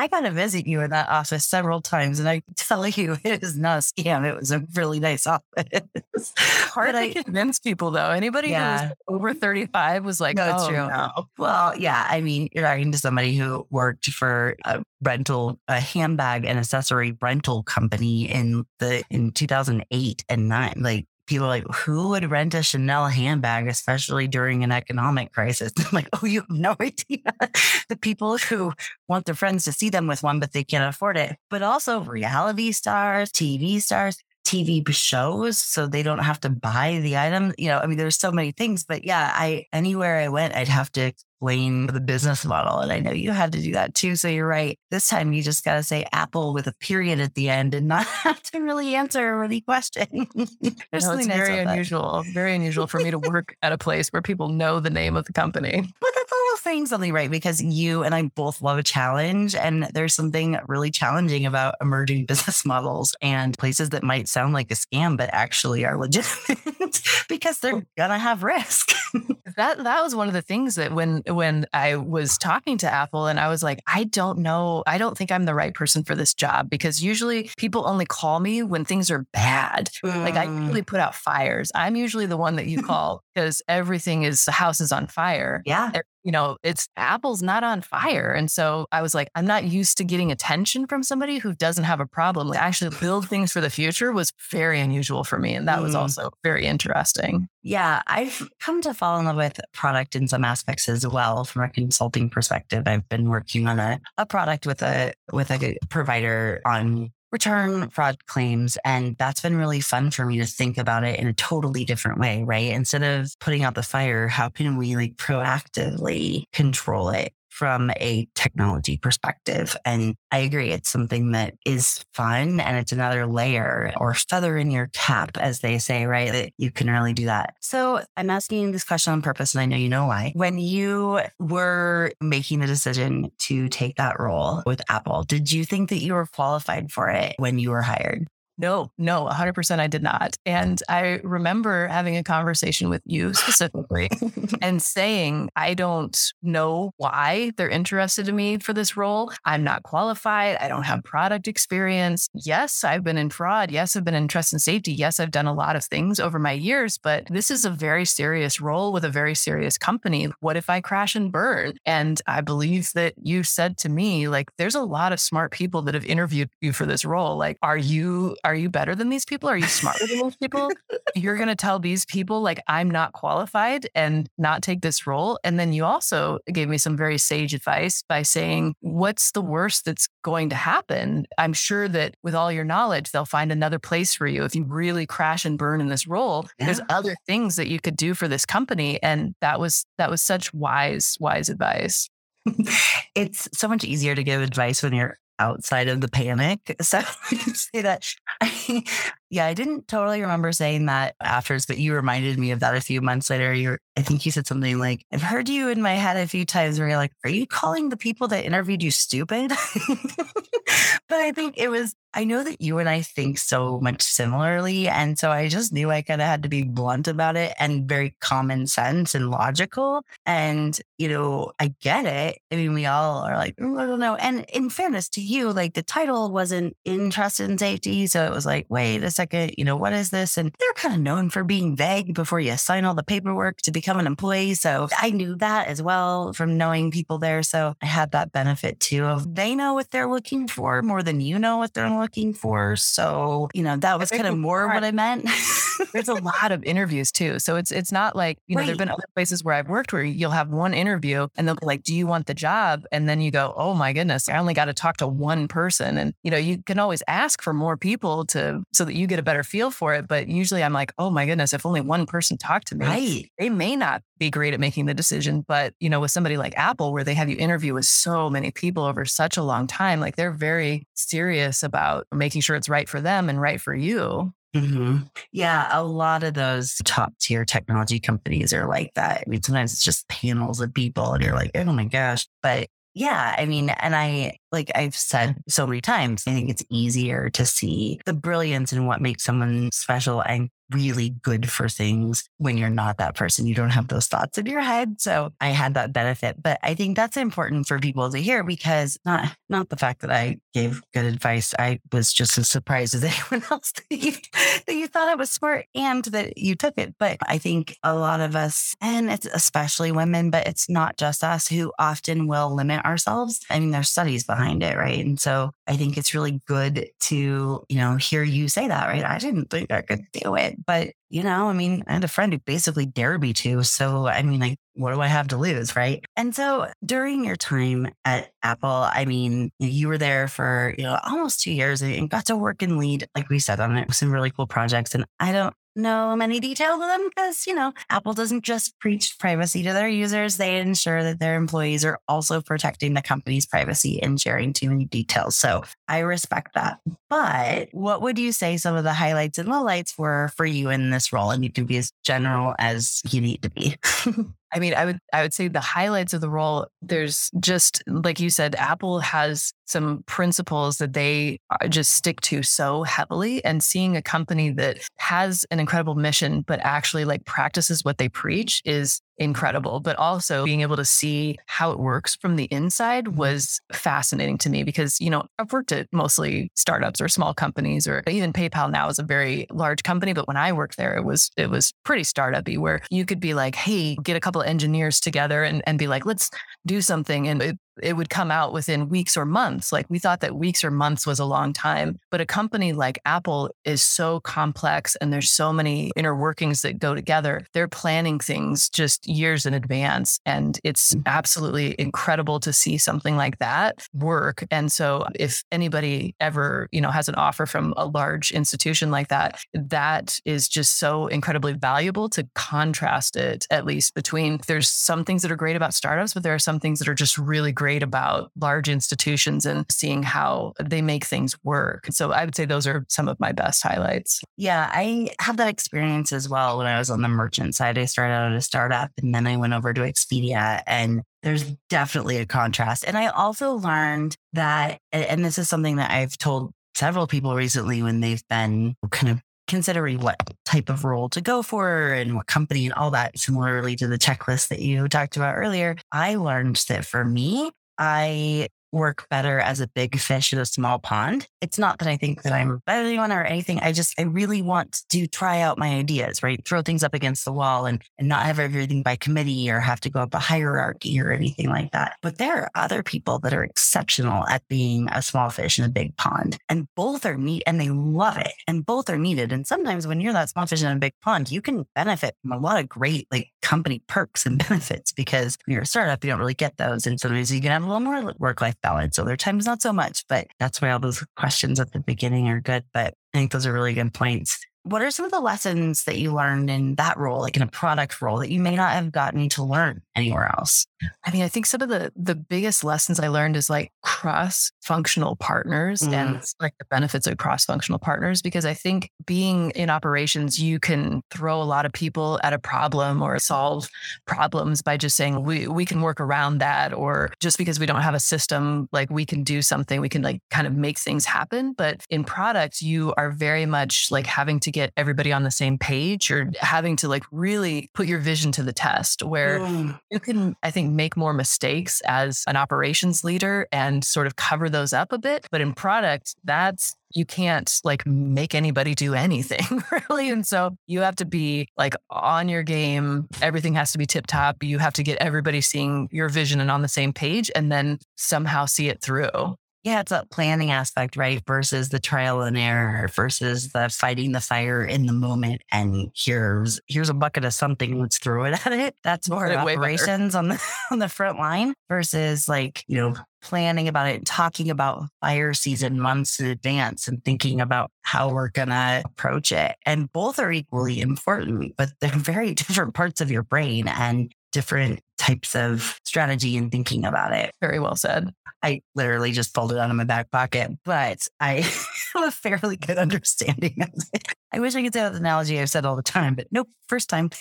I got to visit you in that office several times, and I tell you, it is not a scam. It was a really nice office. Hard to convince people, though. Anybody yeah. who was over 35 was like, no, oh, true. No. Well, yeah. I mean, you're talking to somebody who worked for a rental, a handbag and accessory rental company in the in 2008 and nine. Like, people like, who would rent a Chanel handbag, especially during an economic crisis? I'm like, oh, you have no idea. the people who want their friends to see them with one, but they can't afford it. But also reality stars, TV stars. TV shows so they don't have to buy the item. You know, I mean, there's so many things, but yeah, I anywhere I went, I'd have to explain the business model. And I know you had to do that too. So you're right. This time you just got to say Apple with a period at the end and not have to really answer any question. no, it's very unusual, very unusual for me to work at a place where people know the name of the company. But that's all saying something right because you and I both love a challenge. And there's something really challenging about emerging business models and places that might sound like a scam, but actually are legitimate because they're going to have risk. that that was one of the things that when when I was talking to Apple and I was like, I don't know, I don't think I'm the right person for this job because usually people only call me when things are bad. Mm. Like I usually mm. put out fires. I'm usually the one that you call because everything is the house is on fire. Yeah you know, it's Apple's not on fire. And so I was like, I'm not used to getting attention from somebody who doesn't have a problem. Like actually build things for the future was very unusual for me. And that mm. was also very interesting. Yeah. I've come to fall in love with product in some aspects as well from a consulting perspective. I've been working on a, a product with a with a provider on return fraud claims. And that's been really fun for me to think about it in a totally different way, right? Instead of putting out the fire, how can we like proactively control it? From a technology perspective. And I agree, it's something that is fun and it's another layer or feather in your cap, as they say, right? That you can really do that. So I'm asking this question on purpose, and I know you know why. When you were making the decision to take that role with Apple, did you think that you were qualified for it when you were hired? No, no, 100% I did not. And I remember having a conversation with you specifically and saying, I don't know why they're interested in me for this role. I'm not qualified. I don't have product experience. Yes, I've been in fraud. Yes, I've been in trust and safety. Yes, I've done a lot of things over my years, but this is a very serious role with a very serious company. What if I crash and burn? And I believe that you said to me, like, there's a lot of smart people that have interviewed you for this role. Like, are you are you better than these people? Are you smarter than those people? You're gonna tell these people like I'm not qualified and not take this role. And then you also gave me some very sage advice by saying, what's the worst that's going to happen? I'm sure that with all your knowledge, they'll find another place for you. If you really crash and burn in this role, yeah. there's other things that you could do for this company. And that was that was such wise, wise advice. it's so much easier to give advice when you're outside of the panic. So I can say that. Yeah, I didn't totally remember saying that afterwards, but you reminded me of that a few months later. You're, I think you said something like, I've heard you in my head a few times where you're like, are you calling the people that interviewed you stupid? but I think it was I know that you and I think so much similarly. And so I just knew I kind of had to be blunt about it and very common sense and logical. And, you know, I get it. I mean, we all are like, mm, I don't know. And in fairness to you, like the title wasn't in trust and safety. So it was like, wait a second, you know, what is this? And they're kind of known for being vague before you sign all the paperwork to become an employee. So I knew that as well from knowing people there. So I had that benefit too of they know what they're looking for more than you know what they're looking for. So, you know, that was kind of more what I meant. There's a lot of interviews too. So it's it's not like, you know, right. there've been other places where I've worked where you'll have one interview and they'll be like, Do you want the job? And then you go, Oh my goodness, I only got to talk to one person. And, you know, you can always ask for more people to so that you get a better feel for it. But usually I'm like, oh my goodness, if only one person talked to me, right. they may not be great at making the decision. But, you know, with somebody like Apple, where they have you interview with so many people over such a long time, like they're very serious about making sure it's right for them and right for you. Mm-hmm. Yeah, a lot of those top tier technology companies are like that. I mean, sometimes it's just panels of people, and you're like, oh my gosh. But yeah, I mean, and I, like I've said so many times, I think it's easier to see the brilliance in what makes someone special and really good for things when you're not that person. You don't have those thoughts in your head. So I had that benefit. But I think that's important for people to hear because not not the fact that I gave good advice. I was just as surprised as anyone else that you, that you thought I was smart and that you took it. But I think a lot of us, and it's especially women, but it's not just us who often will limit ourselves. I mean, there's studies behind it, right? And so I think it's really good to, you know, hear you say that, right? I didn't think I could do it. But, you know, I mean, I had a friend who basically dared me to. So, I mean, like, what do I have to lose? Right. And so during your time at Apple, I mean, you were there for, you know, almost two years and got to work and lead, like we said, on some really cool projects. And I don't know many details of them because, you know, Apple doesn't just preach privacy to their users. They ensure that their employees are also protecting the company's privacy and sharing too many details. So I respect that. But what would you say some of the highlights and lowlights were for you in this role? And you can be as general as you need to be. I mean, I would I would say the highlights of the role. There's just like you said, Apple has some principles that they uh, just stick to so heavily, and seeing a company that has an incredible mission but actually like practices what they preach is incredible, but also being able to see how it works from the inside mm-hmm. was fascinating to me because, you know, I've worked at mostly startups or small companies or even PayPal now is a very large company. But when I worked there, it was, it was pretty startup-y where you could be like, Hey, get a couple of engineers together and, and be like, let's do something. And it, it would come out within weeks or months. Like we thought that weeks or months was a long time. But a company like Apple is so complex and there's so many inner workings that go together. They're planning things just years in advance. And it's mm. absolutely incredible to see something like that work. And so if anybody ever, you know, has an offer from a large institution like that, that is just so incredibly valuable to contrast it at least between there's some things that are great about startups, but there are some things that are just really great great about large institutions and seeing how they make things work. So I would say those are some of my best highlights. Yeah, I have that experience as well. When I was on the merchant side, I started out at a startup and then I went over to Expedia and there's definitely a contrast. And I also learned that, and this is something that I've told several people recently when they've been kind of considering what type of role to go for and what company and all that, similarly to the checklist that you talked about earlier, I learned that for me, I work better as a big fish in a small pond. It's not that I think that I'm better than anyone or anything. I just, I really want to try out my ideas, right? Throw things up against the wall and, and not have everything by committee or have to go up a hierarchy or anything like that. But there are other people that are exceptional at being a small fish in a big pond and both are neat and they love it and both are needed. And sometimes when you're that small fish in a big pond, you can benefit from a lot of great like company perks and benefits because when you're a startup, you don't really get those. And sometimes you can have a little more work life balance. Other times, not so much. But that's why all those questions at the beginning are good. But I think those are really good points. What are some of the lessons that you learned in that role, like in a product role, that you may not have gotten to learn anywhere else? I mean, I think some of the the biggest lessons I learned is like cross functional partners mm. and like the benefits of cross functional partners. Because I think being in operations, you can throw a lot of people at a problem or solve problems by just saying we we can work around that, or just because we don't have a system, like we can do something, we can like kind of make things happen. But in product, you are very much like having to get everybody on the same page or having to like really put your vision to the test where mm. you can, I think, make more mistakes as an operations leader and sort of cover those up a bit. But in product, that's you can't like make anybody do anything really. And so you have to be like on your game. Everything has to be tip top. You have to get everybody seeing your vision and on the same page and then somehow see it through. Yeah, it's a planning aspect, right? Versus the trial and error versus the fighting the fire in the moment. And here's here's a bucket of something, let's throw it at it. That's more operations on the on the front line versus like, you know, planning about it, talking about fire season months in advance and thinking about how we're gonna approach it. And both are equally important, but they're very different parts of your brain and different types of strategy and thinking about it. Very well said. I literally just pulled it out of my back pocket, but I have a fairly good understanding of it. I wish I could say that analogy I've said all the time, but nope, first time.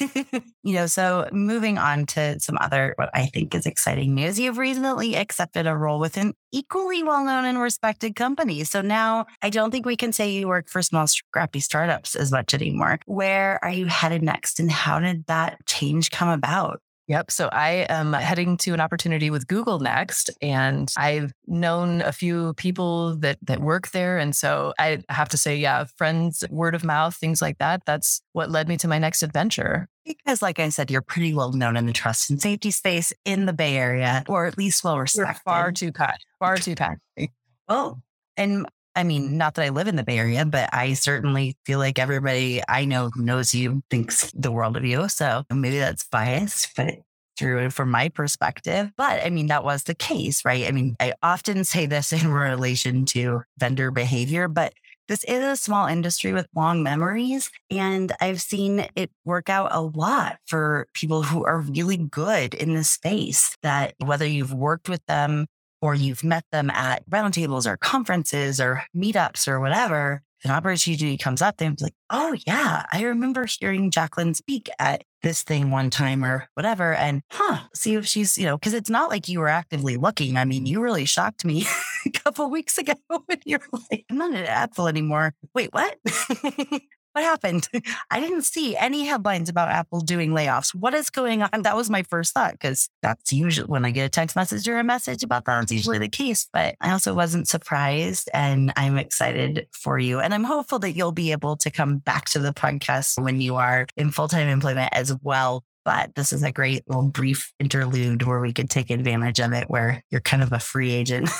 you know, so moving on to some other, what I think is exciting news. You've recently accepted a role with an equally well known and respected company. So now I don't think we can say you work for small, scrappy startups as much anymore. Where are you headed next? And how did that change come about? Yep. So I am heading to an opportunity with Google next, and I've known a few people that that work there, and so I have to say, yeah, friends, word of mouth, things like that. That's what led me to my next adventure. Because, like I said, you're pretty well known in the trust and safety space in the Bay Area, or at least well respected. You're far too kind. Far too kind. Well, and I mean, not that I live in the Bay Area, but I certainly feel like everybody I know knows you thinks the world of you. So maybe that's biased, but true from my perspective. But I mean, that was the case, right? I mean, I often say this in relation to vendor behavior, but this is a small industry with long memories. And I've seen it work out a lot for people who are really good in this space that whether you've worked with them or you've met them at roundtables or conferences or meetups or whatever, an opportunity comes up, they're like, oh, yeah, I remember hearing Jacqueline speak at this thing one time or whatever. And huh, see if she's, you know, because it's not like you were actively looking. I mean, you really shocked me a couple weeks ago when you're like, I'm not an Apple anymore. Wait, what? What happened? I didn't see any headlines about Apple doing layoffs. What is going on? That was my first thought because that's usually when I get a text message or a message about that, it's usually the case. But I also wasn't surprised and I'm excited for you. And I'm hopeful that you'll be able to come back to the podcast when you are in full time employment as well but this is a great little brief interlude where we could take advantage of it, where you're kind of a free agent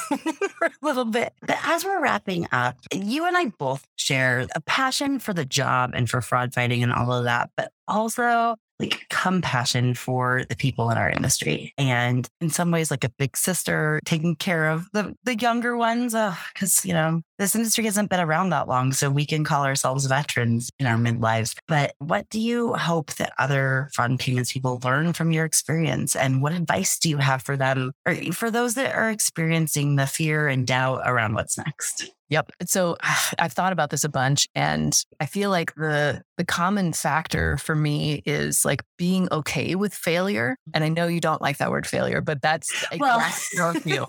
for a little bit. But as we're wrapping up, you and I both share a passion for the job and for fraud fighting and all of that, but also like compassion for the people in our industry. And in some ways, like a big sister taking care of the, the younger ones. Because, you know, this industry hasn't been around that long. So we can call ourselves veterans in our midlives. But what do you hope that other and payments people learn from your experience? And what advice do you have for them or for those that are experiencing the fear and doubt around what's next? Yep. So I've thought about this a bunch and I feel like the the common factor for me is like being okay with failure. And I know you don't like that word failure, but that's well, you.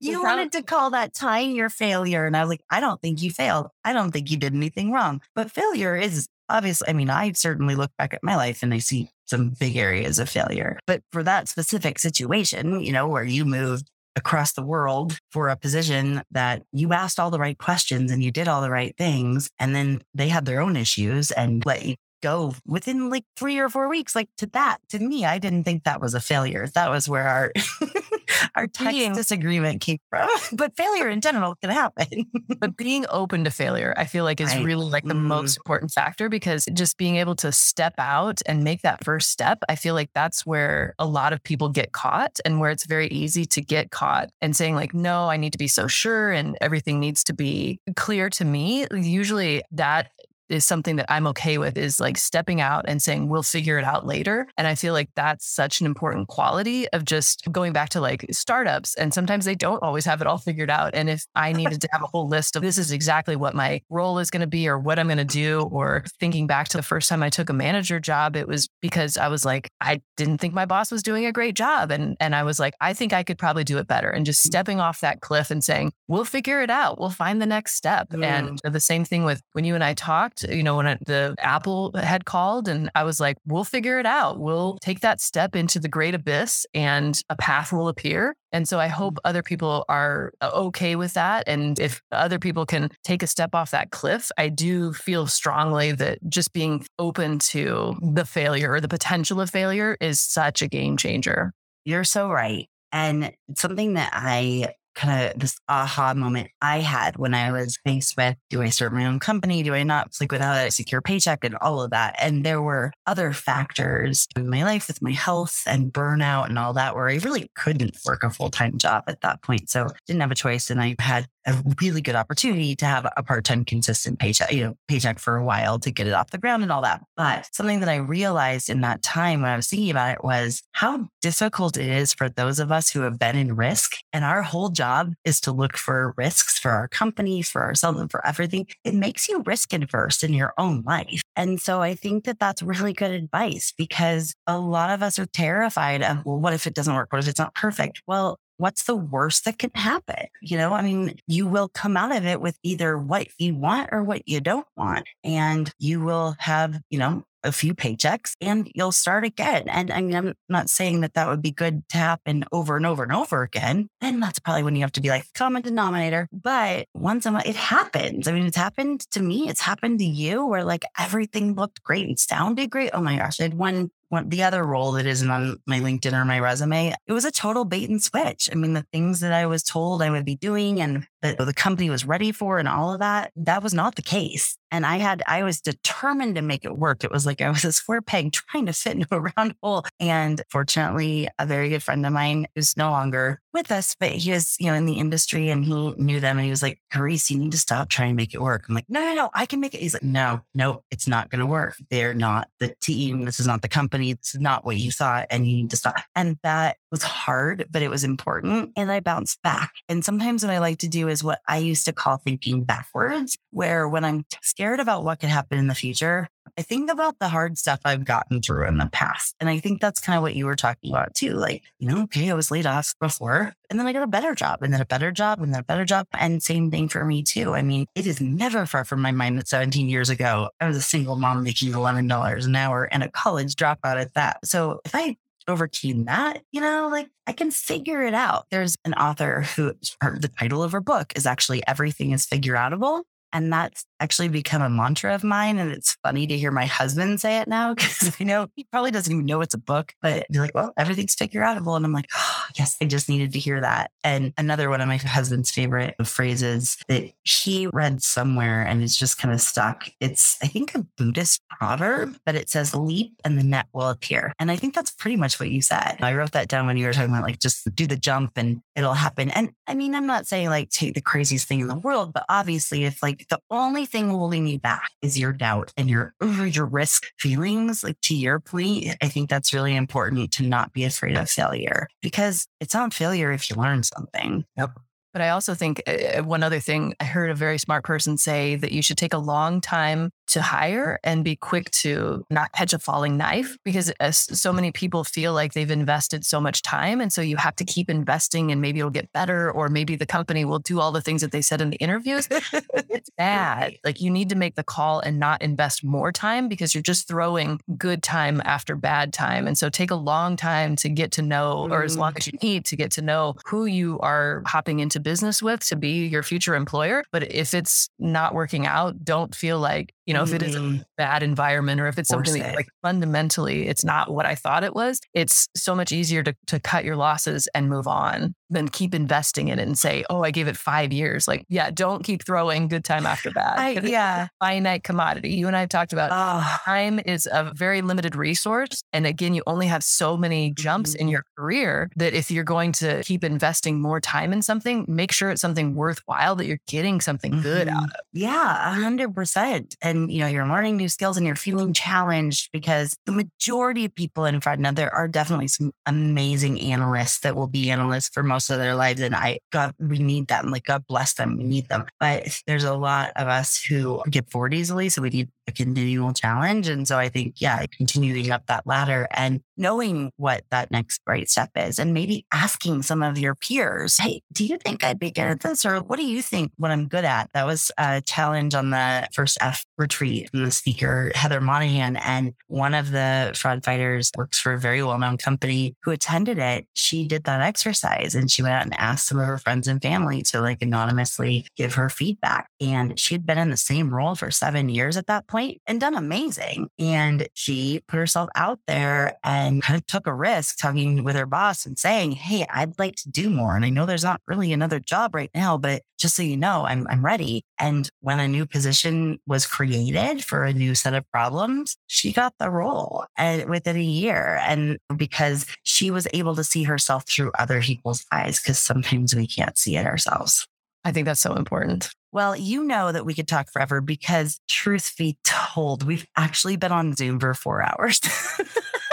you wanted to call that time your failure. And I was like, I don't think you failed. I don't think you did anything wrong. But failure is obviously, I mean, I certainly look back at my life and I see some big areas of failure. But for that specific situation, you know, where you moved across the world for a position that you asked all the right questions and you did all the right things, and then they had their own issues and let you go within like three or four weeks. Like to that, to me, I didn't think that was a failure. That was where our our text being, disagreement came from. But failure in general can happen. but being open to failure, I feel like is right. really like the mm. most important factor because just being able to step out and make that first step, I feel like that's where a lot of people get caught and where it's very easy to get caught and saying like, no, I need to be so sure and everything needs to be clear to me. Usually that is something that I'm okay with is like stepping out and saying, we'll figure it out later. And I feel like that's such an important quality of just going back to like startups. And sometimes they don't always have it all figured out. And if I needed to have a whole list of this is exactly what my role is going to be or what I'm going to do, or thinking back to the first time I took a manager job, it was because I was like, I didn't think my boss was doing a great job. And, and I was like, I think I could probably do it better. And just stepping off that cliff and saying, we'll figure it out. We'll find the next step. Mm. And the same thing with when you and I talked you know, when I, the Apple had called and I was like, we'll figure it out. We'll take that step into the great abyss and a path will appear. And so I hope mm-hmm. other people are uh, okay with that. And if other people can take a step off that cliff, I do feel strongly that just being open to the failure or the potential of failure is such a game changer. You're so right. And something that I kind of this aha moment I had when I was faced with do I start my own company? Do I not? like without a secure paycheck and all of that. And there were other factors in my life with my health and burnout and all that where I really couldn't work a full time job at that point. So didn't have a choice. And I had a really good opportunity to have a part-time consistent paycheck, you know, paycheck for a while to get it off the ground and all that. But something that I realized in that time when I was thinking about it was how difficult it is for those of us who have been in risk. And our whole job is to look for risks for our company, for ourselves, and for everything. It makes you risk adverse in your own life. And so I think that that's really good advice because a lot of us are terrified of, well, what if it doesn't work? What if it's not perfect? Well, what's the worst that can happen? You know, I mean, you will come out of it with either what you want or what you don't want. And you will have, you know, a few paychecks and you'll start again. And I mean, I'm not saying that that would be good to happen over and over and over again. And that's probably when you have to be like common denominator. But once in a while, it happens. I mean, it's happened to me. It's happened to you where like everything looked great and sounded great. Oh my gosh. I had one the other role that isn't on my LinkedIn or my resume, it was a total bait and switch. I mean, the things that I was told I would be doing and that the company was ready for and all of that, that was not the case. And I had, I was determined to make it work. It was like I was a square peg trying to fit into a round hole. And fortunately, a very good friend of mine who's no longer with us, but he was, you know, in the industry and he knew them and he was like, Karisse, you need to stop trying to make it work. I'm like, no, no, no, I can make it. He's like, no, no, it's not going to work. They're not the team. This is not the company. This is not what you thought. And you need to stop. And that was hard, but it was important. And I bounced back. And sometimes what I like to do is what I used to call thinking backwards, where when I'm scared about what could happen in the future, I think about the hard stuff I've gotten through in the past. And I think that's kind of what you were talking about too. Like, you know, okay, I was laid off before and then I got a better job and then a better job and then a better job. And same thing for me too. I mean, it is never far from my mind that 17 years ago, I was a single mom making $11 an hour and a college dropout at that. So if I overcame that, you know, like I can figure it out. There's an author who the title of her book is actually Everything is Figure Outable. And that's actually become a mantra of mine. And it's funny to hear my husband say it now because I know he probably doesn't even know it's a book, but be like, well, everything's figure outable. And I'm like, oh, yes, I just needed to hear that. And another one of my husband's favorite phrases that he read somewhere and it's just kind of stuck. It's, I think, a Buddhist proverb, but it says, leap and the net will appear. And I think that's pretty much what you said. I wrote that down when you were talking about like just do the jump and it'll happen. And I mean, I'm not saying like take the craziest thing in the world, but obviously, if like the only thing holding you back is your doubt and your your risk feelings. Like to your point, I think that's really important to not be afraid of failure because it's not failure if you learn something. Yep. But I also think uh, one other thing I heard a very smart person say that you should take a long time to hire and be quick to not catch a falling knife because so many people feel like they've invested so much time. And so you have to keep investing and maybe it'll get better, or maybe the company will do all the things that they said in the interviews. it's bad. Like you need to make the call and not invest more time because you're just throwing good time after bad time. And so take a long time to get to know, or as long mm. as you need to get to know who you are hopping into business with to be your future employer. But if it's not working out, don't feel like you know, if it is a mm-hmm. bad environment or if it's something that like fundamentally it's not what I thought it was, it's so much easier to, to cut your losses and move on than keep investing in it and say, oh, I gave it five years. Like, yeah, don't keep throwing good time after bad. I, yeah. finite commodity. You and I have talked about oh. time is a very limited resource. And again, you only have so many jumps mm-hmm. in your career that if you're going to keep investing more time in something, make sure it's something worthwhile that you're getting something mm-hmm. good out mm-hmm. of. Yeah, 100%. And and you know you're learning new skills and you're feeling challenged because the majority of people in front now there are definitely some amazing analysts that will be analysts for most of their lives and i god we need them. Like god bless them. We need them. But there's a lot of us who get bored easily so we need a continual challenge. And so i think yeah continuing up that ladder and knowing what that next right step is and maybe asking some of your peers hey do you think i'd be good at this or what do you think what i'm good at that was a challenge on the first f retreat from the speaker, Heather Monahan. And one of the fraud fighters works for a very well known company who attended it. She did that exercise and she went out and asked some of her friends and family to like anonymously give her feedback. And she had been in the same role for seven years at that point and done amazing. And she put herself out there and kind of took a risk talking with her boss and saying, Hey, I'd like to do more. And I know there's not really another job right now, but just so you know, I'm, I'm ready. And when a new position was created for a new set of problems, she got the role and within a year. And because she was able to see herself through other people's eyes, because sometimes we can't see it ourselves. I think that's so important. Well, you know that we could talk forever because, truth be told, we've actually been on Zoom for four hours.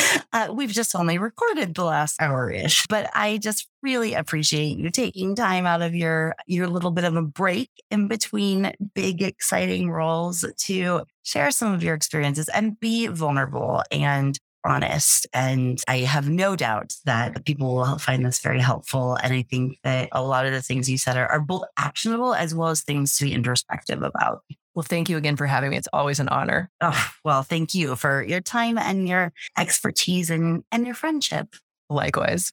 Uh, we've just only recorded the last hour ish, but I just really appreciate you taking time out of your your little bit of a break in between big exciting roles to share some of your experiences and be vulnerable and honest. And I have no doubt that people will find this very helpful. And I think that a lot of the things you said are, are both actionable as well as things to be introspective about. Well, thank you again for having me. It's always an honor. Oh, well, thank you for your time and your expertise and, and your friendship. Likewise.